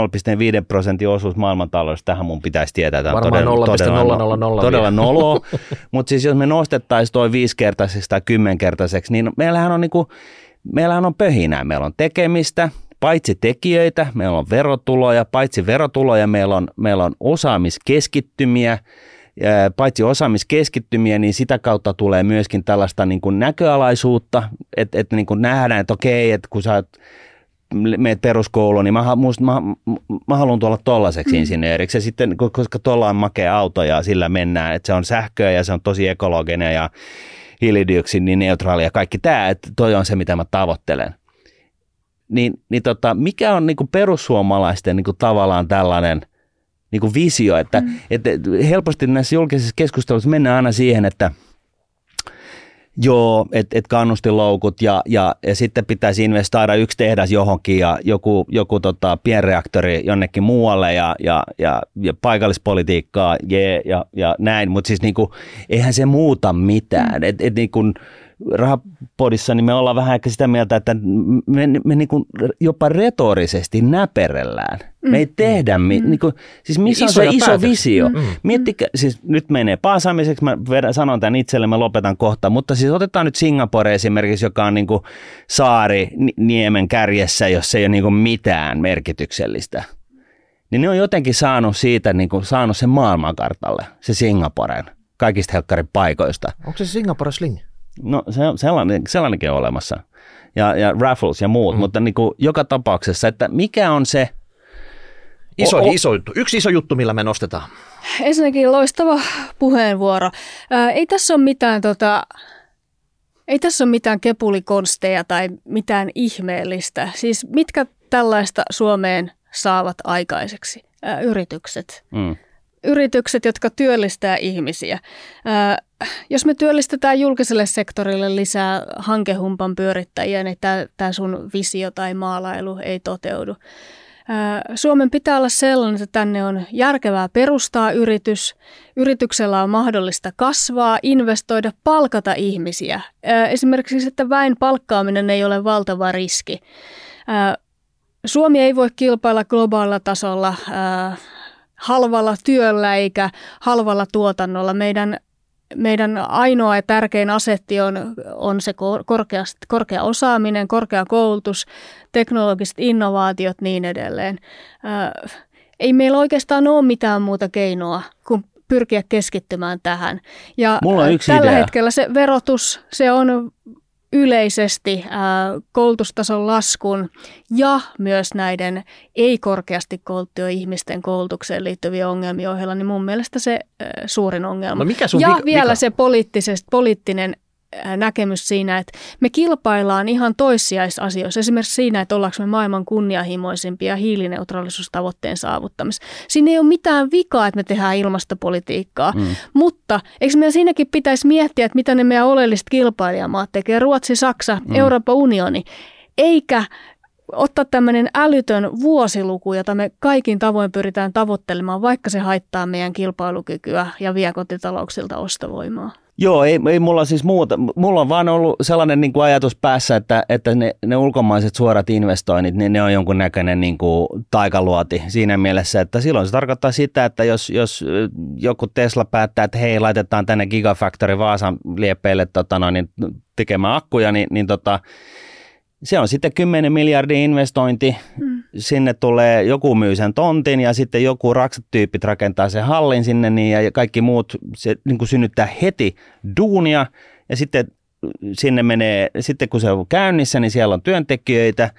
0,5 prosentin osuus maailmantaloudesta, tähän mun pitäisi tietää. Tämä Varmaan todella, 0, todella, 0, todella nolo. Mutta siis jos me nostettaisiin toi viisikertaiseksi tai kymmenkertaiseksi, niin meillähän on, niin kuin, meillähän on pöhinää. Meillä on tekemistä, paitsi tekijöitä, meillä on verotuloja, paitsi verotuloja, meillä on, meillä on osaamiskeskittymiä, paitsi osaamiskeskittymiä, niin sitä kautta tulee myöskin tällaista niin kuin näköalaisuutta, että, että niin kuin nähdään, että okei, että kun sä oot meet peruskouluun, niin mä, musta, mä, mä haluan tuolla tollaiseksi mm. insinööriksi. Ja sitten, koska tuolla on makea auto ja sillä mennään, että se on sähköä ja se on tosi ekologinen ja hiilidioksidineutraali ja kaikki tämä, että toi on se, mitä mä tavoittelen. Niin, niin tota, mikä on niin kuin perussuomalaisten niin kuin tavallaan tällainen niin kuin visio, että, mm. että helposti näissä julkisissa keskusteluissa mennään aina siihen, että – Joo, että et kannustiloukut ja, ja, ja sitten pitäisi investoida yksi tehdas johonkin ja joku, joku tota, pienreaktori jonnekin muualle ja, ja, ja, ja paikallispolitiikkaa yeah, ja, ja näin, mutta siis niinku, eihän se muuta mitään. Mm. Et, et niinku, rahapodissa, niin me ollaan vähän ehkä sitä mieltä, että me, me niin kuin jopa retorisesti näperellään. Mm. Me ei tehdä, mm. niin kuin, siis missä on se iso päätös. visio? Mm. Miettikää, siis nyt menee paasamiseksi, mä vedän, sanon tämän itselle, mä lopetan kohta, mutta siis otetaan nyt Singapore esimerkiksi, joka on niin kuin saari niemen kärjessä, jos ei ole niin kuin mitään merkityksellistä. Niin ne on jotenkin saanut siitä, niin kuin, saanut sen maailmankartalle, se Singaporen, kaikista helkkarin paikoista. Onko se Singapore sling? No se, sellainen, sellainenkin on olemassa. Ja, ja raffles ja muut, mm. mutta niin kuin joka tapauksessa, että mikä on se... Iso, o- iso juttu. Yksi iso juttu, millä me nostetaan. Ensinnäkin loistava puheenvuoro. Ää, ei tässä ole mitään tota, ei tässä ole mitään kepulikonsteja tai mitään ihmeellistä. Siis mitkä tällaista Suomeen saavat aikaiseksi? Ää, yritykset. Mm. Yritykset, jotka työllistää ihmisiä. Ää, jos me työllistetään julkiselle sektorille lisää hankehumpan pyörittäjiä, niin tämä sun visio tai maalailu ei toteudu. Suomen pitää olla sellainen, että tänne on järkevää perustaa yritys, yrityksellä on mahdollista kasvaa, investoida, palkata ihmisiä. Esimerkiksi, että väen palkkaaminen ei ole valtava riski. Suomi ei voi kilpailla globaalilla tasolla halvalla työllä eikä halvalla tuotannolla. Meidän meidän ainoa ja tärkein asetti on, on se korkea, korkea osaaminen, korkea koulutus, teknologiset innovaatiot niin edelleen. Äh, ei meillä oikeastaan ole mitään muuta keinoa kuin pyrkiä keskittymään tähän. Ja Mulla on yksi tällä idea. hetkellä se verotus, se on yleisesti koulutustason laskun ja myös näiden ei-korkeasti kouluttujen ihmisten koulutukseen liittyviä ongelmia ohella, niin mun mielestä se suurin ongelma. No mikä sun ja vika, vielä vika? se poliittinen näkemys siinä, että me kilpaillaan ihan toissijaisasioissa. Esimerkiksi siinä, että ollaanko me maailman kunnianhimoisimpia hiilineutraalisuustavoitteen saavuttamisessa. Siinä ei ole mitään vikaa, että me tehdään ilmastopolitiikkaa, mm. mutta eikö meidän siinäkin pitäisi miettiä, että mitä ne meidän oleelliset kilpailijamaat tekee, Ruotsi, Saksa, mm. Euroopan unioni, eikä ottaa tämmöinen älytön vuosiluku, jota me kaikin tavoin pyritään tavoittelemaan, vaikka se haittaa meidän kilpailukykyä ja vie kotitalouksilta ostovoimaa. Joo, ei, ei mulla siis muuta. Mulla on vaan ollut sellainen niin kuin ajatus päässä, että, että ne, ne ulkomaiset suorat investoinnit, niin ne on jonkunnäköinen niin kuin taikaluoti siinä mielessä, että silloin se tarkoittaa sitä, että jos, jos joku Tesla päättää, että hei, laitetaan tänne Gigafactory Vaasan lieppeille tota noin, niin tekemään akkuja, niin, niin tota, se on sitten 10 miljardin investointi. Mm. Sinne tulee, joku myy sen tontin ja sitten joku raksatyyppit rakentaa sen hallin sinne niin, ja kaikki muut se niin kuin synnyttää heti duunia. Ja sitten sinne menee, sitten kun se on käynnissä, niin siellä on työntekijöitä,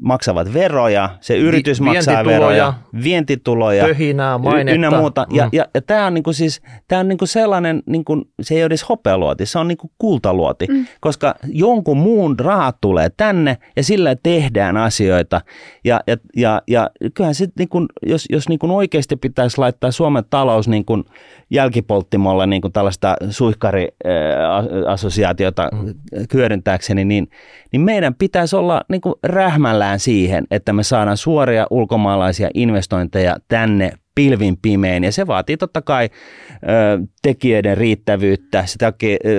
maksavat veroja, se yritys Vi- maksaa veroja, vientituloja, pöhinää, mainetta. ynnä muuta. Mm. Ja, ja, ja tämä on niinku siis, tää on niinku sellainen, niinku, se ei ole edes hopealuoti, se on niinku kultaluoti, mm. koska jonkun muun rahat tulee tänne ja sillä tehdään asioita. Ja, ja, ja, ja kyllähän se, niinku, jos, jos niinku oikeasti pitäisi laittaa Suomen talous niinku jälkipolttimolle niinku tällaista suihkariassosiaatiota mm. hyödyntääkseni, niin, niin meidän pitäisi olla niinku rähmällä mielellään siihen, että me saadaan suoria ulkomaalaisia investointeja tänne pilvin pimein. Ja se vaatii totta kai ö, tekijöiden riittävyyttä, se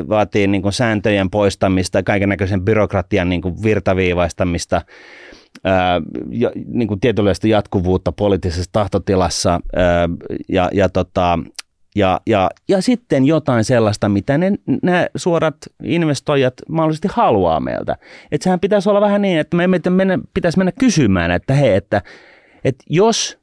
vaatii niin kuin sääntöjen poistamista, kaiken näköisen byrokratian niin kuin virtaviivaistamista, ö, ja, niin kuin tietynlaista jatkuvuutta poliittisessa tahtotilassa ö, ja, ja tota, ja, ja, ja sitten jotain sellaista, mitä ne, nämä suorat investoijat mahdollisesti haluaa meiltä. Että sehän pitäisi olla vähän niin, että me mennä, pitäisi mennä kysymään, että hei, että, että jos,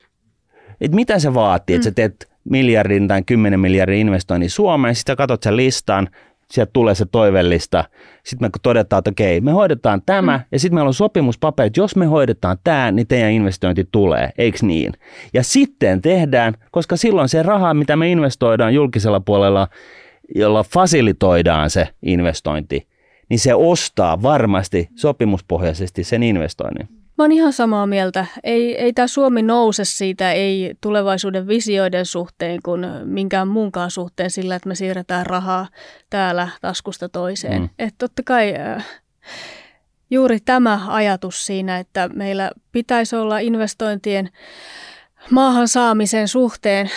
että mitä se vaatii, mm. että sä teet miljardin tai 10 miljardin investoinnin Suomeen, sitten katsot sen listan, sieltä tulee se toivellista. Sitten me todetaan, että okei, me hoidetaan tämä mm. ja sitten meillä on sopimuspaperit, jos me hoidetaan tämä, niin teidän investointi tulee, eikö niin? Ja sitten tehdään, koska silloin se raha, mitä me investoidaan julkisella puolella, jolla fasilitoidaan se investointi, niin se ostaa varmasti sopimuspohjaisesti sen investoinnin. Mä oon ihan samaa mieltä. Ei, ei tämä Suomi nouse siitä, ei tulevaisuuden visioiden suhteen kuin minkään muunkaan suhteen sillä, että me siirretään rahaa täällä taskusta toiseen. Mm. Että totta kai äh, juuri tämä ajatus siinä, että meillä pitäisi olla investointien maahan saamisen suhteen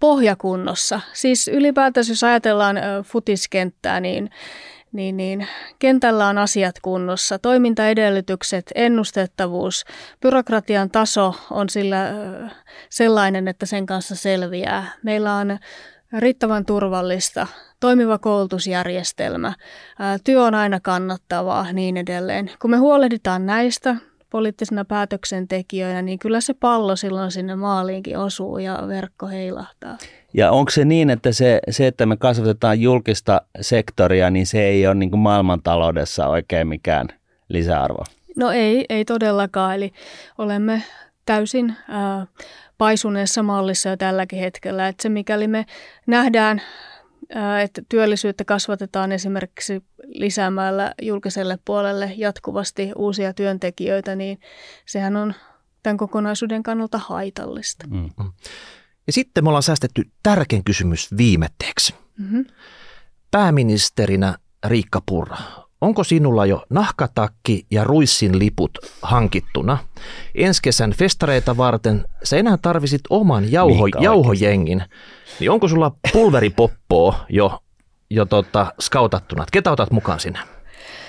pohjakunnossa. Siis ylipäätään jos ajatellaan äh, futiskenttää, niin niin, niin kentällä on asiat kunnossa, toimintaedellytykset, ennustettavuus, byrokratian taso on sillä sellainen, että sen kanssa selviää. Meillä on riittävän turvallista, toimiva koulutusjärjestelmä, työ on aina kannattavaa, niin edelleen. Kun me huolehditaan näistä, poliittisina päätöksentekijöinä, niin kyllä se pallo silloin sinne maaliinkin osuu ja verkko heilahtaa. Ja onko se niin, että se, se että me kasvatetaan julkista sektoria, niin se ei ole niin kuin maailmantaloudessa oikein mikään lisäarvo? No ei, ei todellakaan. Eli olemme täysin ää, paisuneessa mallissa jo tälläkin hetkellä. Että se mikäli me nähdään että työllisyyttä kasvatetaan esimerkiksi lisäämällä julkiselle puolelle jatkuvasti uusia työntekijöitä, niin sehän on tämän kokonaisuuden kannalta haitallista. Mm. Ja sitten me ollaan säästetty tärkein kysymys viimetteeksi. Mm-hmm. Pääministerinä Riikka Purra, onko sinulla jo nahkatakki ja ruissin liput hankittuna? Ensi kesän festareita varten sä enää tarvisit oman jauho, jauhojengin. Niin onko sulla pulveripoppoa jo, jo tota, skautattuna? Ketä otat mukaan sinne?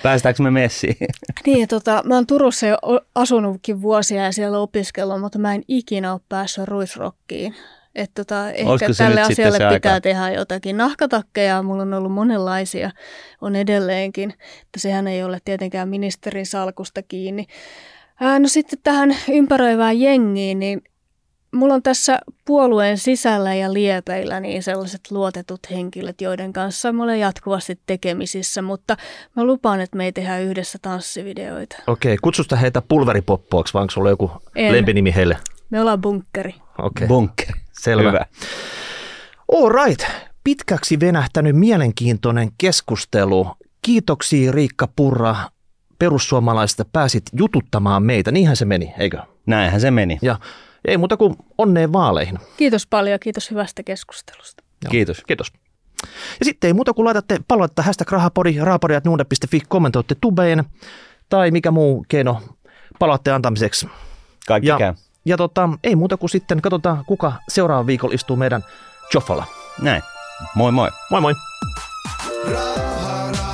Päästäänkö me messiin? Niin, tota, mä oon Turussa jo asunutkin vuosia ja siellä opiskellut, mutta mä en ikinä ole päässyt ruisrokkiin. Että tota, ehkä tälle asialle pitää aika? tehdä jotakin. Nahkatakkeja mulla on ollut monenlaisia, on edelleenkin, että sehän ei ole tietenkään ministerin salkusta kiinni. Ää, no sitten tähän ympäröivään jengiin, niin mulla on tässä puolueen sisällä ja liepeillä niin sellaiset luotetut henkilöt, joiden kanssa mä olen jatkuvasti tekemisissä, mutta mä lupaan, että me ei tehdä yhdessä tanssivideoita. Okei, kutsusta heitä pulveripoppoaksi, vai onko sulla joku en. lempinimi heille? Me ollaan bunkkeri. Okei. Bunkkeri. Selvä. Hyvä. All right. Pitkäksi venähtänyt mielenkiintoinen keskustelu. Kiitoksia Riikka Purra perussuomalaisista pääsit jututtamaan meitä. Niinhän se meni, eikö? Näinhän se meni. Ja ei muuta kuin onneen vaaleihin. Kiitos paljon, kiitos hyvästä keskustelusta. Joo, kiitos. Kiitos. Ja sitten ei muuta kuin laitatte palautetta hashtag rahapodi, rahapodi.nuude.fi, kommentoitte tubeen tai mikä muu keino palautteen antamiseksi. Kaikki ja, käy. Ja tota, ei muuta kuin sitten katsotaan, kuka seuraava viikolla istuu meidän Joffalla. Näin. Moi moi. Moi moi. Raha.